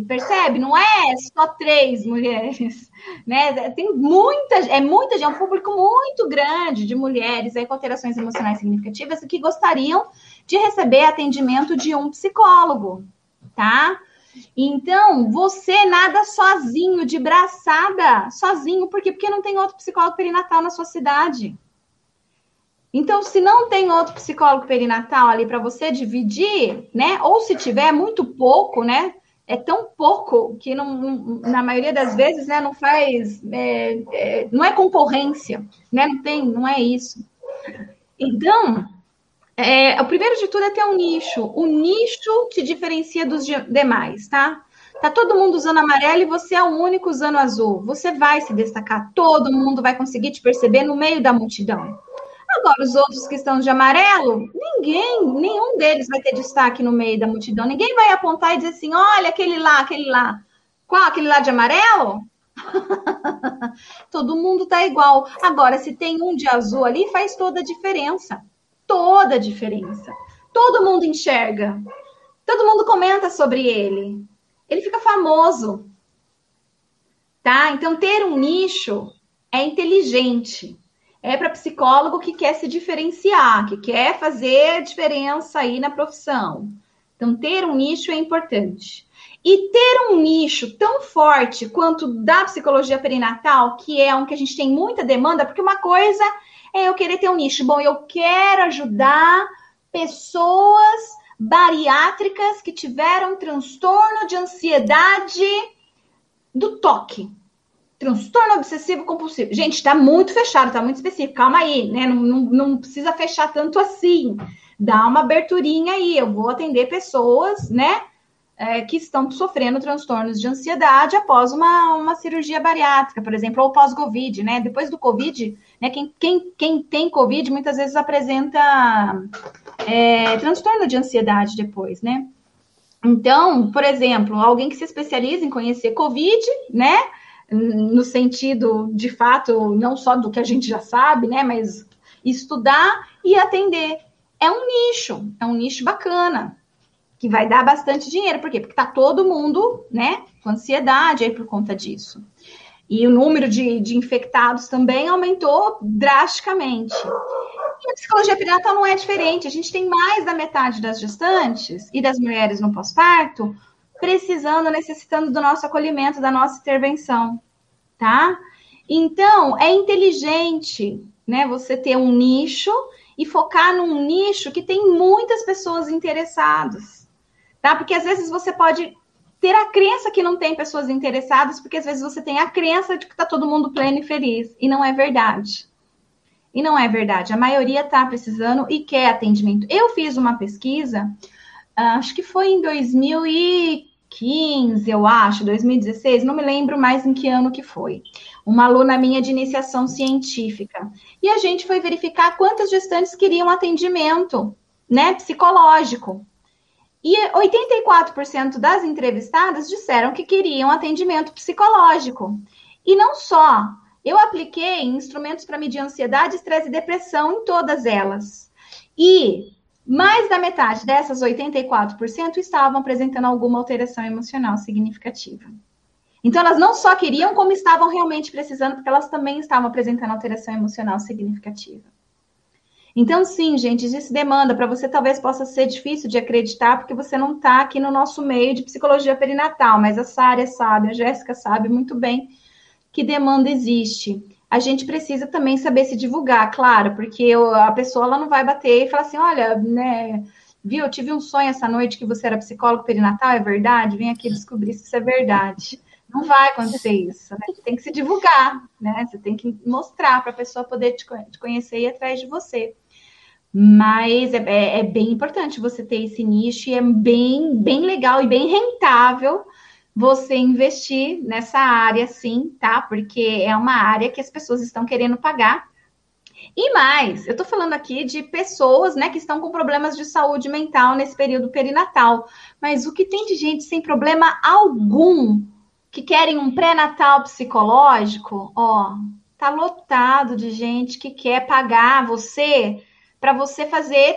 percebe? Não é só três mulheres, né? Tem muitas, é muita, é um público muito grande de mulheres aí, com alterações emocionais significativas que gostariam de receber atendimento de um psicólogo, tá? Então, você nada sozinho, de braçada, sozinho, por quê? Porque não tem outro psicólogo perinatal na sua cidade. Então, se não tem outro psicólogo perinatal ali para você dividir, né? Ou se tiver muito pouco, né? É tão pouco que não, na maioria das vezes, né? Não faz, é, é, não é concorrência, né? Não tem, não é isso. Então, é, o primeiro de tudo é ter um nicho. O nicho te diferencia dos demais, tá? Tá todo mundo usando amarelo e você é o único usando azul. Você vai se destacar. Todo mundo vai conseguir te perceber no meio da multidão. Agora, os outros que estão de amarelo, ninguém, nenhum deles vai ter destaque no meio da multidão. Ninguém vai apontar e dizer assim: olha, aquele lá, aquele lá. Qual? Aquele lá de amarelo? Todo mundo tá igual. Agora, se tem um de azul ali, faz toda a diferença. Toda a diferença. Todo mundo enxerga. Todo mundo comenta sobre ele. Ele fica famoso. Tá? Então, ter um nicho é inteligente é para psicólogo que quer se diferenciar, que quer fazer diferença aí na profissão. Então, ter um nicho é importante. E ter um nicho tão forte quanto da psicologia perinatal, que é um que a gente tem muita demanda, porque uma coisa é eu querer ter um nicho. Bom, eu quero ajudar pessoas bariátricas que tiveram transtorno de ansiedade do toque transtorno obsessivo compulsivo. Gente, está muito fechado, está muito específico. Calma aí, né? Não, não, não, precisa fechar tanto assim. Dá uma aberturinha aí. Eu vou atender pessoas, né? É, que estão sofrendo transtornos de ansiedade após uma, uma cirurgia bariátrica, por exemplo, ou pós-Covid, né? Depois do Covid, né? Quem, quem, quem tem Covid muitas vezes apresenta é, transtorno de ansiedade depois, né? Então, por exemplo, alguém que se especializa em conhecer Covid, né? No sentido, de fato, não só do que a gente já sabe, né, mas estudar e atender. É um nicho, é um nicho bacana, que vai dar bastante dinheiro. Por quê? Porque tá todo mundo, né, com ansiedade aí por conta disso. E o número de, de infectados também aumentou drasticamente. E a psicologia perinatal não é diferente. A gente tem mais da metade das gestantes e das mulheres no pós-parto precisando, necessitando do nosso acolhimento, da nossa intervenção, tá? Então, é inteligente, né, você ter um nicho e focar num nicho que tem muitas pessoas interessadas, tá? Porque às vezes você pode ter a crença que não tem pessoas interessadas, porque às vezes você tem a crença de que tá todo mundo pleno e feliz, e não é verdade. E não é verdade. A maioria tá precisando e quer atendimento. Eu fiz uma pesquisa, acho que foi em 2015, 2015, eu acho, 2016, não me lembro mais em que ano que foi. Uma aluna minha de iniciação científica. E a gente foi verificar quantas gestantes queriam atendimento, né, psicológico. E 84% das entrevistadas disseram que queriam atendimento psicológico. E não só, eu apliquei instrumentos para medir ansiedade, estresse e depressão em todas elas. E mais da metade dessas 84% estavam apresentando alguma alteração emocional significativa. Então, elas não só queriam, como estavam realmente precisando, porque elas também estavam apresentando alteração emocional significativa. Então, sim, gente, existe demanda. Para você, talvez possa ser difícil de acreditar, porque você não está aqui no nosso meio de psicologia perinatal, mas a Sária sabe, a Jéssica sabe muito bem que demanda existe. A gente precisa também saber se divulgar, claro, porque a pessoa ela não vai bater e falar assim: olha, né, viu, eu tive um sonho essa noite que você era psicólogo perinatal, é verdade? Vem aqui descobrir se isso é verdade. Não vai acontecer isso, né? Você tem que se divulgar, né? Você tem que mostrar para a pessoa poder te, conhecer e ir atrás de você. Mas é, é, é, bem importante você ter esse nicho e é bem, bem legal e bem rentável você investir nessa área, sim, tá? Porque é uma área que as pessoas estão querendo pagar. E mais, eu tô falando aqui de pessoas, né, que estão com problemas de saúde mental nesse período perinatal. Mas o que tem de gente sem problema algum que querem um pré-natal psicológico, ó, tá lotado de gente que quer pagar você para você fazer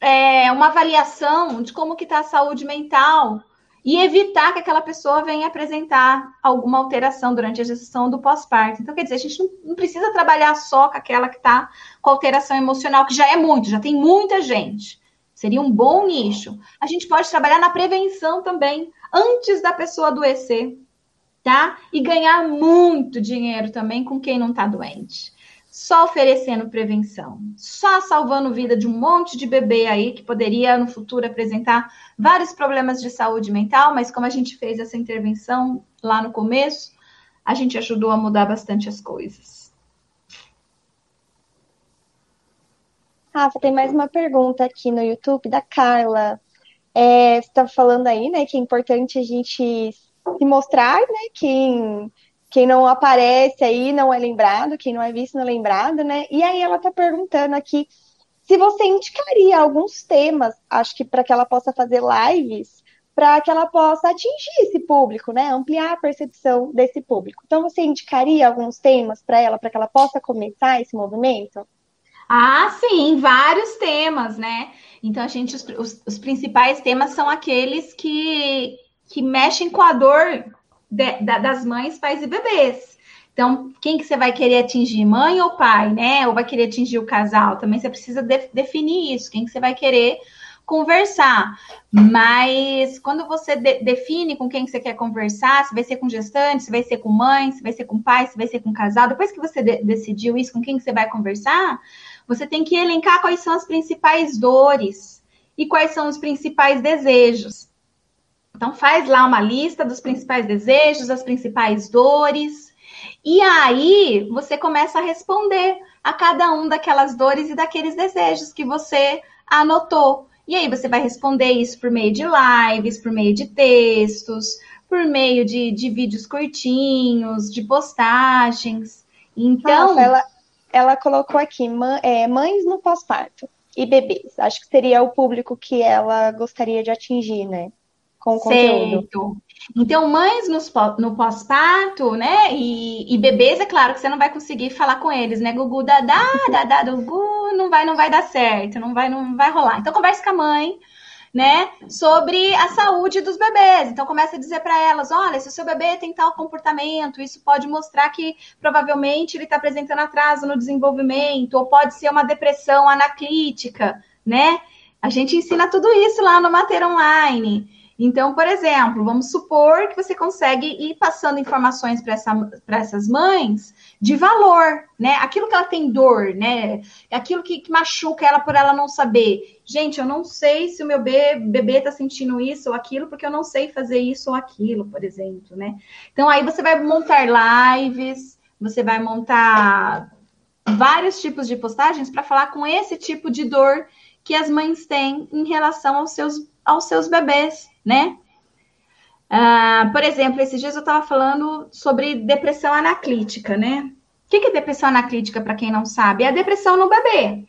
é, uma avaliação de como que está a saúde mental e evitar que aquela pessoa venha apresentar alguma alteração durante a gestação do pós-parto. Então, quer dizer, a gente não, não precisa trabalhar só com aquela que está com alteração emocional, que já é muito, já tem muita gente. Seria um bom nicho. A gente pode trabalhar na prevenção também, antes da pessoa adoecer, tá? E ganhar muito dinheiro também com quem não está doente só oferecendo prevenção, só salvando vida de um monte de bebê aí que poderia no futuro apresentar vários problemas de saúde mental, mas como a gente fez essa intervenção lá no começo, a gente ajudou a mudar bastante as coisas. Rafa, tem mais uma pergunta aqui no YouTube da Carla. É, você estava falando aí, né, que é importante a gente se mostrar, né, quem quem não aparece aí não é lembrado, quem não é visto não é lembrado, né? E aí ela tá perguntando aqui se você indicaria alguns temas, acho que para que ela possa fazer lives, para que ela possa atingir esse público, né? Ampliar a percepção desse público. Então você indicaria alguns temas para ela, para que ela possa começar esse movimento? Ah, sim, vários temas, né? Então, a gente, os, os, principais temas são aqueles que, que mexem com a dor de, da, das mães, pais e bebês. Então, quem que você vai querer atingir, mãe ou pai, né? Ou vai querer atingir o casal? Também você precisa de, definir isso, quem que você vai querer conversar. Mas quando você de, define com quem que você quer conversar, se vai ser com gestante, se vai ser com mãe, se vai ser com pai, se vai ser com casal, depois que você de, decidiu isso, com quem que você vai conversar, você tem que elencar quais são as principais dores e quais são os principais desejos. Então, faz lá uma lista dos principais desejos, das principais dores, e aí você começa a responder a cada um daquelas dores e daqueles desejos que você anotou. E aí você vai responder isso por meio de lives, por meio de textos, por meio de, de vídeos curtinhos, de postagens. Então. Nossa, ela, ela colocou aqui é, mães no pós-parto e bebês. Acho que seria o público que ela gostaria de atingir, né? Com o conteúdo. Então, mães no pós-parto, né? E, e, bebês, é claro que você não vai conseguir falar com eles, né? Gugu, dadá, dadá, gugu, não vai, não vai dar certo, não vai, não vai rolar. Então, converse com a mãe, né? Sobre a saúde dos bebês. Então, começa a dizer para elas: olha, se o seu bebê tem tal comportamento, isso pode mostrar que provavelmente ele está apresentando atraso no desenvolvimento, ou pode ser uma depressão anaclítica, né? A gente ensina tudo isso lá no Mater Online. Então, por exemplo, vamos supor que você consegue ir passando informações para essa, essas mães de valor, né? Aquilo que ela tem dor, né? Aquilo que, que, machuca ela por ela não saber. Gente, eu não sei se o meu bebê, bebê tá sentindo isso ou aquilo, porque eu não sei fazer isso ou aquilo, por exemplo, né? Então, aí você vai montar lives, você vai montar vários tipos de postagens para falar com esse tipo de dor que as mães têm em relação aos seus, aos seus bebês, né? Ah, por exemplo, esses dias eu estava falando sobre depressão anaclítica, né? O que é depressão anaclítica, para quem não sabe? É a depressão no bebê.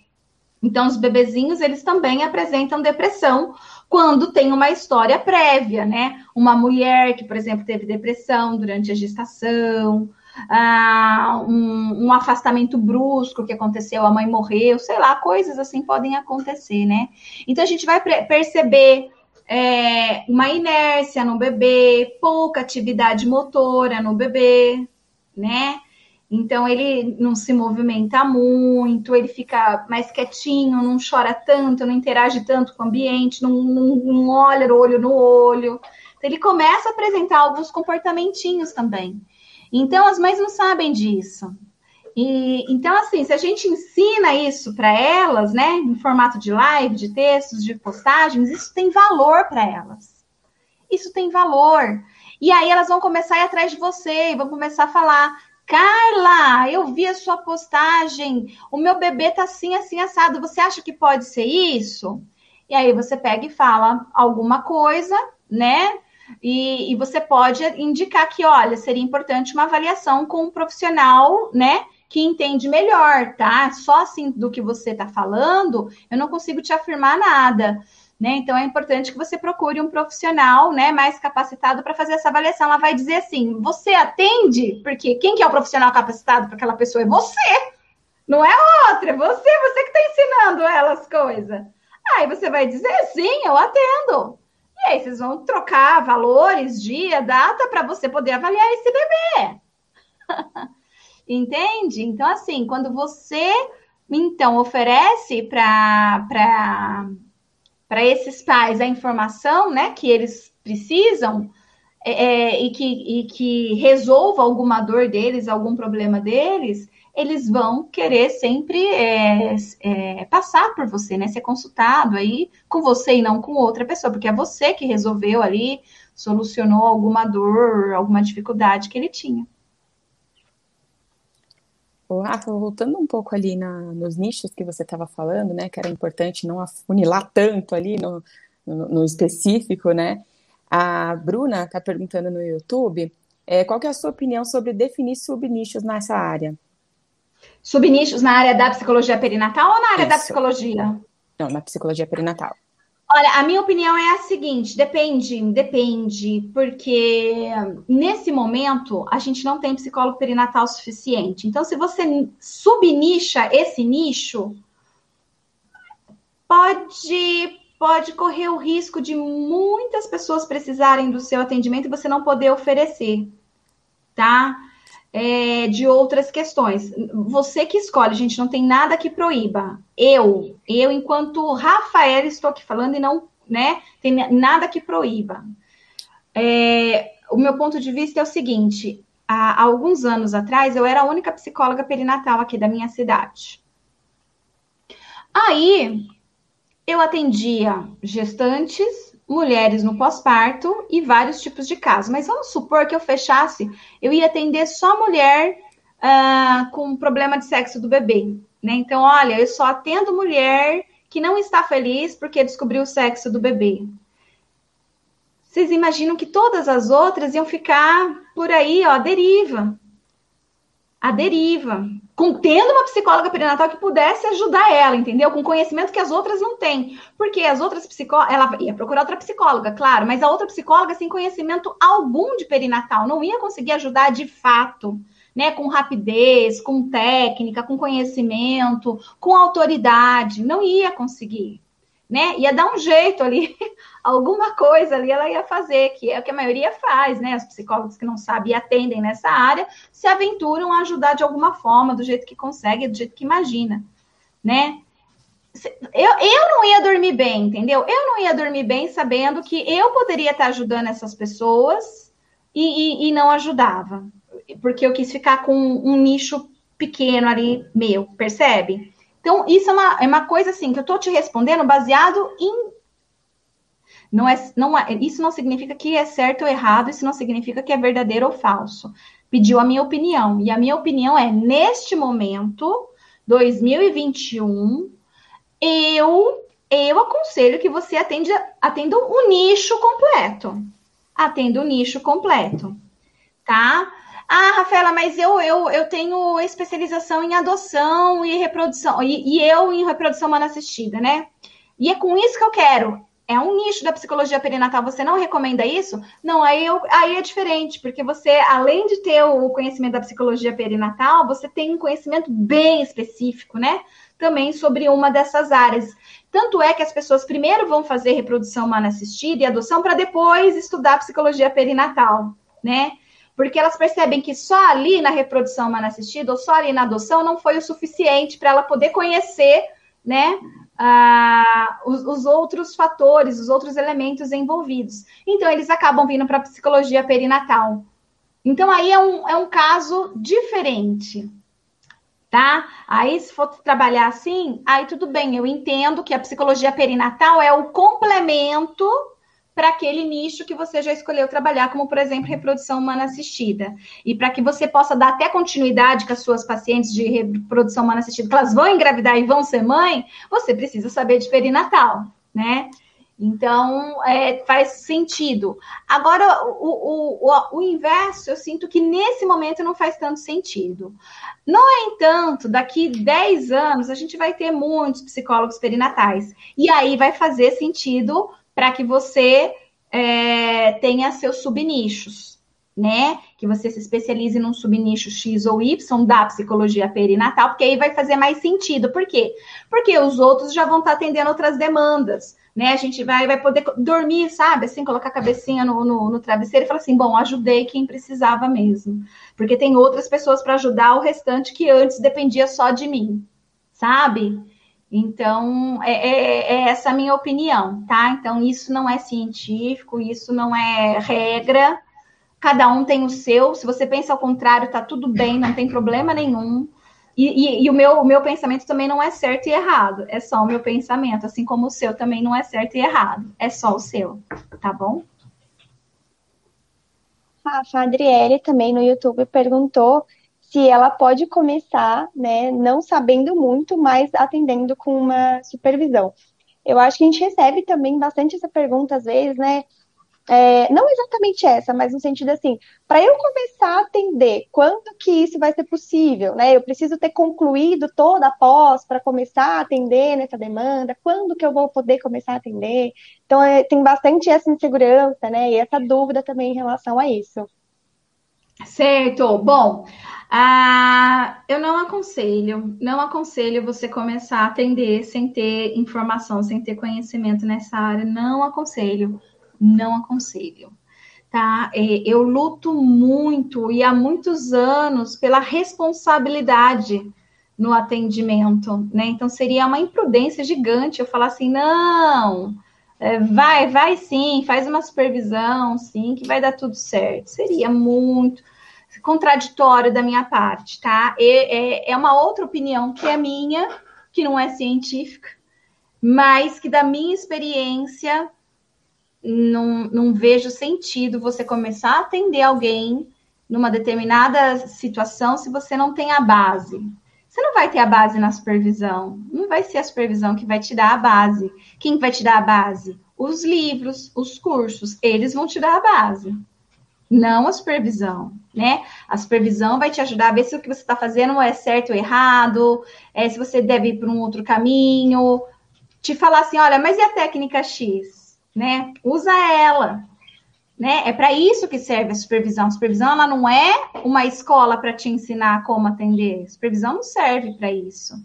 Então, os bebezinhos, eles também apresentam depressão quando tem uma história prévia, né? Uma mulher que, por exemplo, teve depressão durante a gestação, ah, um, um, afastamento brusco que aconteceu, a mãe morreu, sei lá, coisas assim podem acontecer, né? Então, a gente vai perceber é, uma inércia no bebê, pouca atividade motora no bebê, né? Então ele não se movimenta muito, ele fica mais quietinho, não chora tanto, não interage tanto com o ambiente, não, não, não olha olho no olho. Então, ele começa a apresentar alguns comportamentinhos também. Então as mães não sabem disso. E, então, assim, se a gente ensina isso para elas, né, em formato de live, de textos, de postagens, isso tem valor para elas. Isso tem valor. E aí elas vão começar a ir atrás de você e vão começar a falar: Carla, eu vi a sua postagem, o meu bebê tá assim, assim, assado. Você acha que pode ser isso? E aí você pega e fala alguma coisa, né? E, e, você pode indicar que, olha, seria importante uma avaliação com um profissional, né? Que entende melhor, tá? Só assim do que você está falando, eu não consigo te afirmar nada. Né? Então é importante que você procure um profissional, né, mais capacitado para fazer essa avaliação. Ela vai dizer assim: você atende? Porque quem que é o profissional capacitado para aquela pessoa é você, não é outra, é você, você que está ensinando ela as coisas. Aí você vai dizer sim, eu atendo. E aí vocês vão trocar valores, dia, data para você poder avaliar esse bebê. Entende? Então, assim, quando você então oferece para esses pais a informação né, que eles precisam é, é, e, que, e que resolva alguma dor deles, algum problema deles, eles vão querer sempre é, é, passar por você, né? Ser consultado aí com você e não com outra pessoa, porque é você que resolveu ali, solucionou alguma dor, alguma dificuldade que ele tinha. Rafa, voltando um pouco ali na, nos nichos que você estava falando, né, que era importante não afunilar tanto ali no, no, no específico, né? A Bruna está perguntando no YouTube é, qual que é a sua opinião sobre definir subnichos nessa área? Subnichos na área da psicologia perinatal ou na área Isso. da psicologia? Não, na psicologia perinatal. Olha, a minha opinião é a seguinte: depende, depende, porque nesse momento a gente não tem psicólogo perinatal suficiente. Então, se você subnicha esse nicho, pode pode correr o risco de muitas pessoas precisarem do seu atendimento e você não poder oferecer, tá? É, de outras questões. Você que escolhe, gente, não tem nada que proíba. Eu, eu, enquanto Rafael, estou aqui falando e não, né, tem nada que proíba. É, o meu ponto de vista é o seguinte: há, há alguns anos atrás, eu era a única psicóloga perinatal aqui da minha cidade. Aí, eu atendia gestantes, mulheres no pós-parto e vários tipos de casos. Mas vamos supor que eu fechasse, eu ia atender só mulher uh, com problema de sexo do bebê. Né? Então, olha, eu só atendo mulher que não está feliz porque descobriu o sexo do bebê. Vocês imaginam que todas as outras iam ficar por aí, ó, deriva. A deriva com, tendo uma psicóloga perinatal que pudesse ajudar ela, entendeu? Com conhecimento que as outras não têm. Porque as outras psicólogas, ela ia procurar outra psicóloga, claro, mas a outra psicóloga sem conhecimento algum de perinatal não ia conseguir ajudar de fato, né? Com rapidez, com técnica, com conhecimento, com autoridade, não ia conseguir né? Ia dar um jeito ali, alguma coisa ali ela ia fazer, que é o que a maioria faz, né? Os psicólogos que não sabem e atendem nessa área se aventuram a ajudar de alguma forma, do jeito que consegue, do jeito que imagina, né? Eu, eu não ia dormir bem, entendeu? Eu não ia dormir bem sabendo que eu poderia estar ajudando essas pessoas e, e, e não ajudava, porque eu quis ficar com um nicho pequeno ali meu, percebe? Então, isso é uma, é uma coisa assim que eu estou te respondendo baseado em. Não é, não é, isso não significa que é certo ou errado, isso não significa que é verdadeiro ou falso. Pediu a minha opinião. E a minha opinião é: neste momento, 2021, eu, eu aconselho que você atenda, atenda o nicho completo. Atenda o nicho completo. Tá? Ah, Rafaela, mas eu, eu, eu tenho especialização em adoção e reprodução, e, e eu em reprodução humana assistida, né? E é com isso que eu quero. É um nicho da psicologia perinatal. Você não recomenda isso? Não, aí, eu, aí é diferente, porque você, além de ter o conhecimento da psicologia perinatal, você tem um conhecimento bem específico, né? Também sobre uma dessas áreas. Tanto é que as pessoas primeiro vão fazer reprodução humana assistida e adoção para depois estudar psicologia perinatal, né? Porque elas percebem que só ali na reprodução humana assistida ou só ali na adoção não foi o suficiente para ela poder conhecer, né, ah, os, os, outros fatores, os outros elementos envolvidos. Então, eles acabam vindo para a psicologia perinatal. Então, aí é um, é um caso diferente, tá? Aí, se for trabalhar assim, aí tudo bem, eu entendo que a psicologia perinatal é o complemento para aquele nicho que você já escolheu trabalhar, como, por exemplo, reprodução humana assistida. E para que você possa dar até continuidade com as suas pacientes de reprodução humana assistida, que elas vão engravidar e vão ser mãe, você precisa saber de perinatal, né? Então, é, faz sentido. Agora, o, o, o, o, inverso, eu sinto que nesse momento não faz tanto sentido. No entanto, daqui 10 anos, a gente vai ter muitos psicólogos perinatais. E aí vai fazer sentido para que você é, tenha seus subnichos, né? Que você se especialize num subnicho X ou Y da psicologia perinatal, porque aí vai fazer mais sentido. Por quê? Porque os outros já vão estar atendendo outras demandas né? A gente vai, vai poder dormir, sabe? Assim, colocar a cabecinha no, no, no travesseiro e falar assim: bom, ajudei quem precisava mesmo. Porque tem outras pessoas para ajudar o restante que antes dependia só de mim, sabe? Então, é, é, é essa a minha opinião, tá? Então, isso não é científico, isso não é regra. Cada um tem o seu. Se você pensa ao contrário, tá tudo bem, não tem problema nenhum. E, e, e, o, meu, o meu pensamento também não é certo e errado, é só o meu pensamento, assim como o seu também não é certo e errado, é só o seu, tá bom? A Adriele também no YouTube perguntou se ela pode começar, né, não sabendo muito, mas atendendo com uma supervisão. Eu acho que a gente recebe também bastante essa pergunta às vezes, né? É, não exatamente essa, mas no sentido assim, para eu começar a atender, quando que isso vai ser possível, né? Eu preciso ter concluído toda a pós para começar a atender nessa demanda, quando que eu vou poder começar a atender? Então, é, tem bastante essa insegurança, né? E essa dúvida também em relação a isso. Certo. Bom, ah, eu não aconselho, não aconselho você começar a atender sem ter informação, sem ter conhecimento nessa área. Não aconselho não aconselho. Tá? É, eu luto muito e há muitos anos pela responsabilidade no atendimento, né? Então seria uma imprudência gigante eu falar assim, não, é, vai, vai sim, faz uma supervisão, sim, que vai dar tudo certo. Seria muito contraditório da minha parte, tá? É, é uma outra opinião que é minha, que não é científica, mas que da minha experiência não, não vejo sentido você começar a atender alguém numa determinada situação se você não tem a base. Você não vai ter a base na supervisão. Não vai ser a supervisão que vai te dar a base. Quem vai te dar a base? Os livros, os cursos, eles vão te dar a base. Não a supervisão, né? A supervisão vai te ajudar a ver se o que você está fazendo é certo ou errado, é, se você deve ir para um outro caminho, te falar assim, olha, mas e a técnica X? né? Usa ela. Né? É para isso que serve a supervisão. A supervisão ela não é uma escola para te ensinar como atender. A supervisão não serve para isso.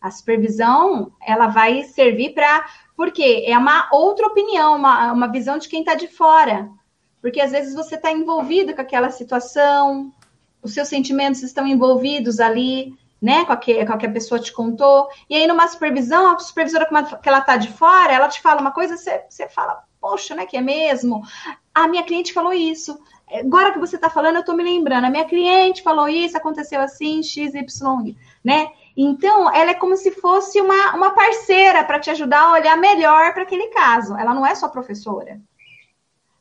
A supervisão ela vai servir para porque é uma outra opinião, uma, uma visão de quem está de fora. Porque às vezes você está envolvido com aquela situação, os seus sentimentos estão envolvidos ali, né, com a que, que pessoa te contou. E aí, numa supervisão, a supervisora que ela tá de fora, ela te fala uma coisa, você, você fala, poxa, né, que é mesmo? A minha cliente falou isso. Agora que você está falando, eu estou me lembrando. A minha cliente falou isso, aconteceu assim, X, Y, né? Então, ela é como se fosse uma, uma parceira para te ajudar a olhar melhor para aquele caso. Ela não é só professora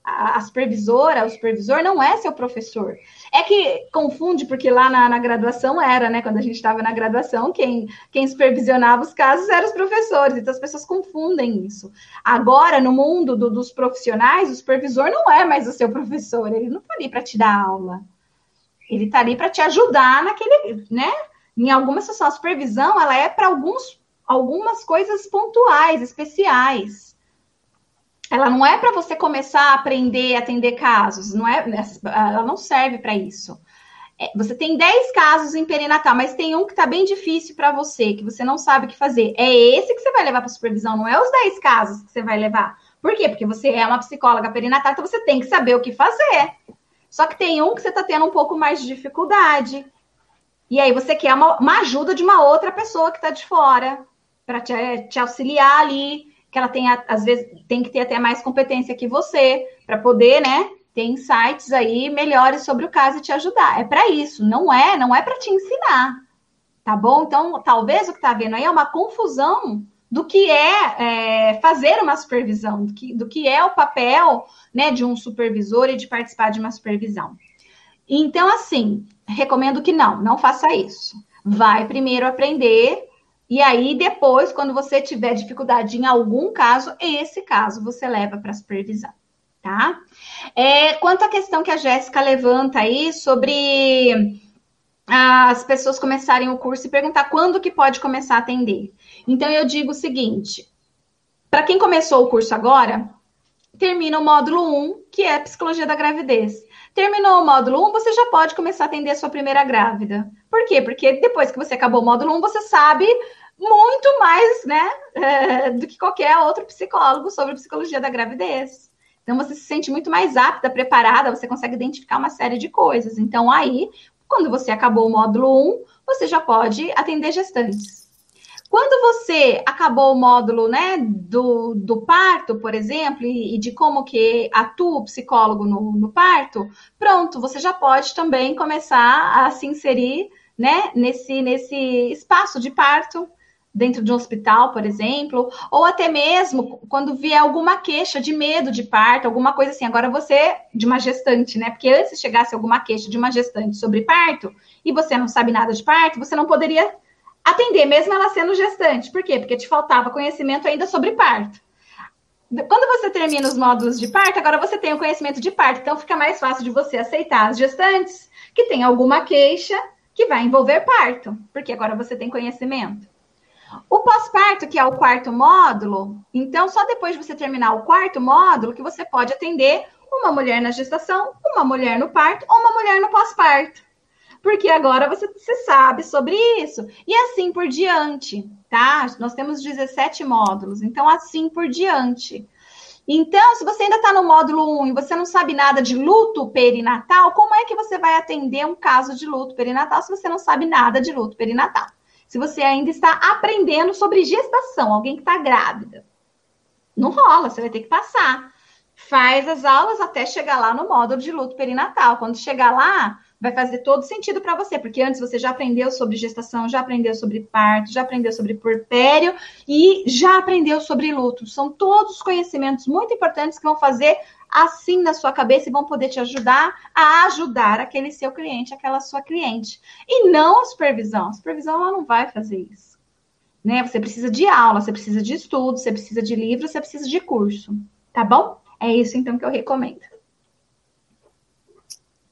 a, supervisora, o supervisor não é seu professor. É que confunde, porque lá na, na graduação era, né? Quando a gente estava na graduação, quem, quem supervisionava os casos eram os professores, então as pessoas confundem isso. Agora, no mundo do, dos profissionais, o supervisor não é mais o seu professor, ele não está ali para te dar aula. Ele está ali para te ajudar naquele, né? Em alguma situação, a supervisão ela é para alguns algumas coisas pontuais, especiais ela não é para você começar a aprender a atender casos, não é, ela não serve para isso. É, você tem 10 casos em perinatal, mas tem um que está bem difícil para você, que você não sabe o que fazer. É esse que você vai levar para supervisão, não é os 10 casos que você vai levar. Por quê? Porque você é uma psicóloga perinatal, então você tem que saber o que fazer. Só que tem um que você está tendo um pouco mais de dificuldade. E aí você quer uma, uma ajuda de uma outra pessoa que está de fora para te, te auxiliar ali, que ela tem, às vezes, tem que ter até mais competência que você, para poder, né, ter insights aí melhores sobre o caso e te ajudar. É para isso, não é, não é para te ensinar, tá bom? Então, talvez o que está vendo aí é uma confusão do que é, é, fazer uma supervisão, do que, do que é o papel né, de um supervisor e de participar de uma supervisão. Então, assim, recomendo que não, não faça isso. Vai primeiro aprender e aí, depois, quando você tiver dificuldade em algum caso, esse caso você leva para supervisão, tá? É, quanto à questão que a Jéssica levanta aí sobre as pessoas começarem o curso e perguntar quando que pode começar a atender. Então, eu digo o seguinte: para quem começou o curso agora, termina o módulo 1, que é Psicologia da Gravidez. Terminou o módulo 1, você já pode começar a atender a sua primeira grávida. Por quê? Porque depois que você acabou o módulo 1, você sabe muito mais, né, é, do que qualquer outro psicólogo sobre psicologia da gravidez. Então, você se sente muito mais apta, preparada, você consegue identificar uma série de coisas. Então, aí, quando você acabou o módulo 1, você já pode atender gestantes. Quando você acabou o módulo né, do, do parto, por exemplo, e, e de como que atua o psicólogo no, no, parto, pronto, você já pode também começar a se inserir né, nesse, nesse espaço de parto dentro de um hospital, por exemplo, ou até mesmo quando vier alguma queixa de medo de parto, alguma coisa assim. Agora você, de uma gestante, né? Porque antes chegasse alguma queixa de uma gestante sobre parto e você não sabe nada de parto, você não poderia atender, mesmo ela sendo gestante. Por quê? Porque te faltava conhecimento ainda sobre parto. Quando você termina os módulos de parto, agora você tem o conhecimento de parto, então fica mais fácil de você aceitar as gestantes que têm alguma queixa que vai envolver parto, porque agora você tem conhecimento. O pós-parto, que é o quarto módulo, então só depois de você terminar o quarto módulo que você pode atender uma mulher na gestação, uma mulher no parto ou uma mulher no pós-parto. Porque agora você, você sabe sobre isso. E assim por diante, tá? Nós temos 17 módulos, então assim por diante. Então, se você ainda está no módulo 1 e você não sabe nada de luto perinatal, como é que você vai atender um caso de luto perinatal se você não sabe nada de luto perinatal? Se você ainda está aprendendo sobre gestação, alguém que está grávida. Não rola, você vai ter que passar. Faz as aulas até chegar lá no módulo de luto perinatal. Quando chegar lá, vai fazer todo sentido para você, porque antes você já aprendeu sobre gestação, já aprendeu sobre parto, já aprendeu sobre porpério e já aprendeu sobre luto. São todos conhecimentos muito importantes que vão fazer assim na sua cabeça e vão poder te ajudar a ajudar aquele seu cliente, aquela sua cliente. E não a supervisão. A supervisão ela não vai fazer isso. Né? Você precisa de aula, você precisa de estudo, você precisa de livro, você precisa de curso. Tá bom? É isso então que eu recomendo.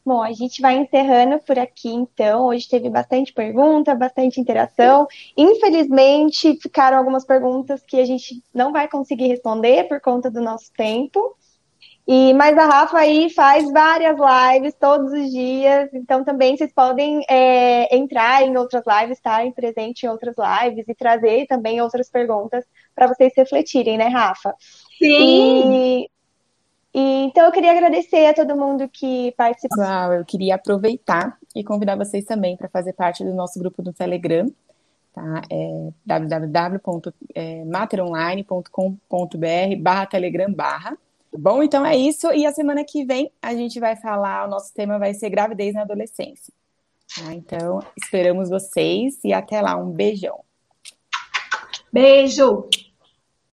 Bom, a gente vai encerrando por aqui, então. Hoje teve bastante pergunta, bastante interação. Infelizmente, ficaram algumas perguntas que a gente não vai conseguir responder por conta do nosso tempo. E, mas a Rafa aí faz várias lives todos os dias, então também vocês podem é, entrar em outras lives, estarem presentes em outras lives e trazer também outras perguntas para vocês refletirem, né, Rafa? Sim! E, e, então eu queria agradecer a todo mundo que participou. Pessoal, eu queria aproveitar e convidar vocês também para fazer parte do nosso grupo no Telegram, tá? É www.materonline.com.br barra telegram barra Bom, então é isso. E a semana que vem a gente vai falar, o nosso tema vai ser gravidez na adolescência. Tá? Então, esperamos vocês e até lá. Um beijão. Beijo!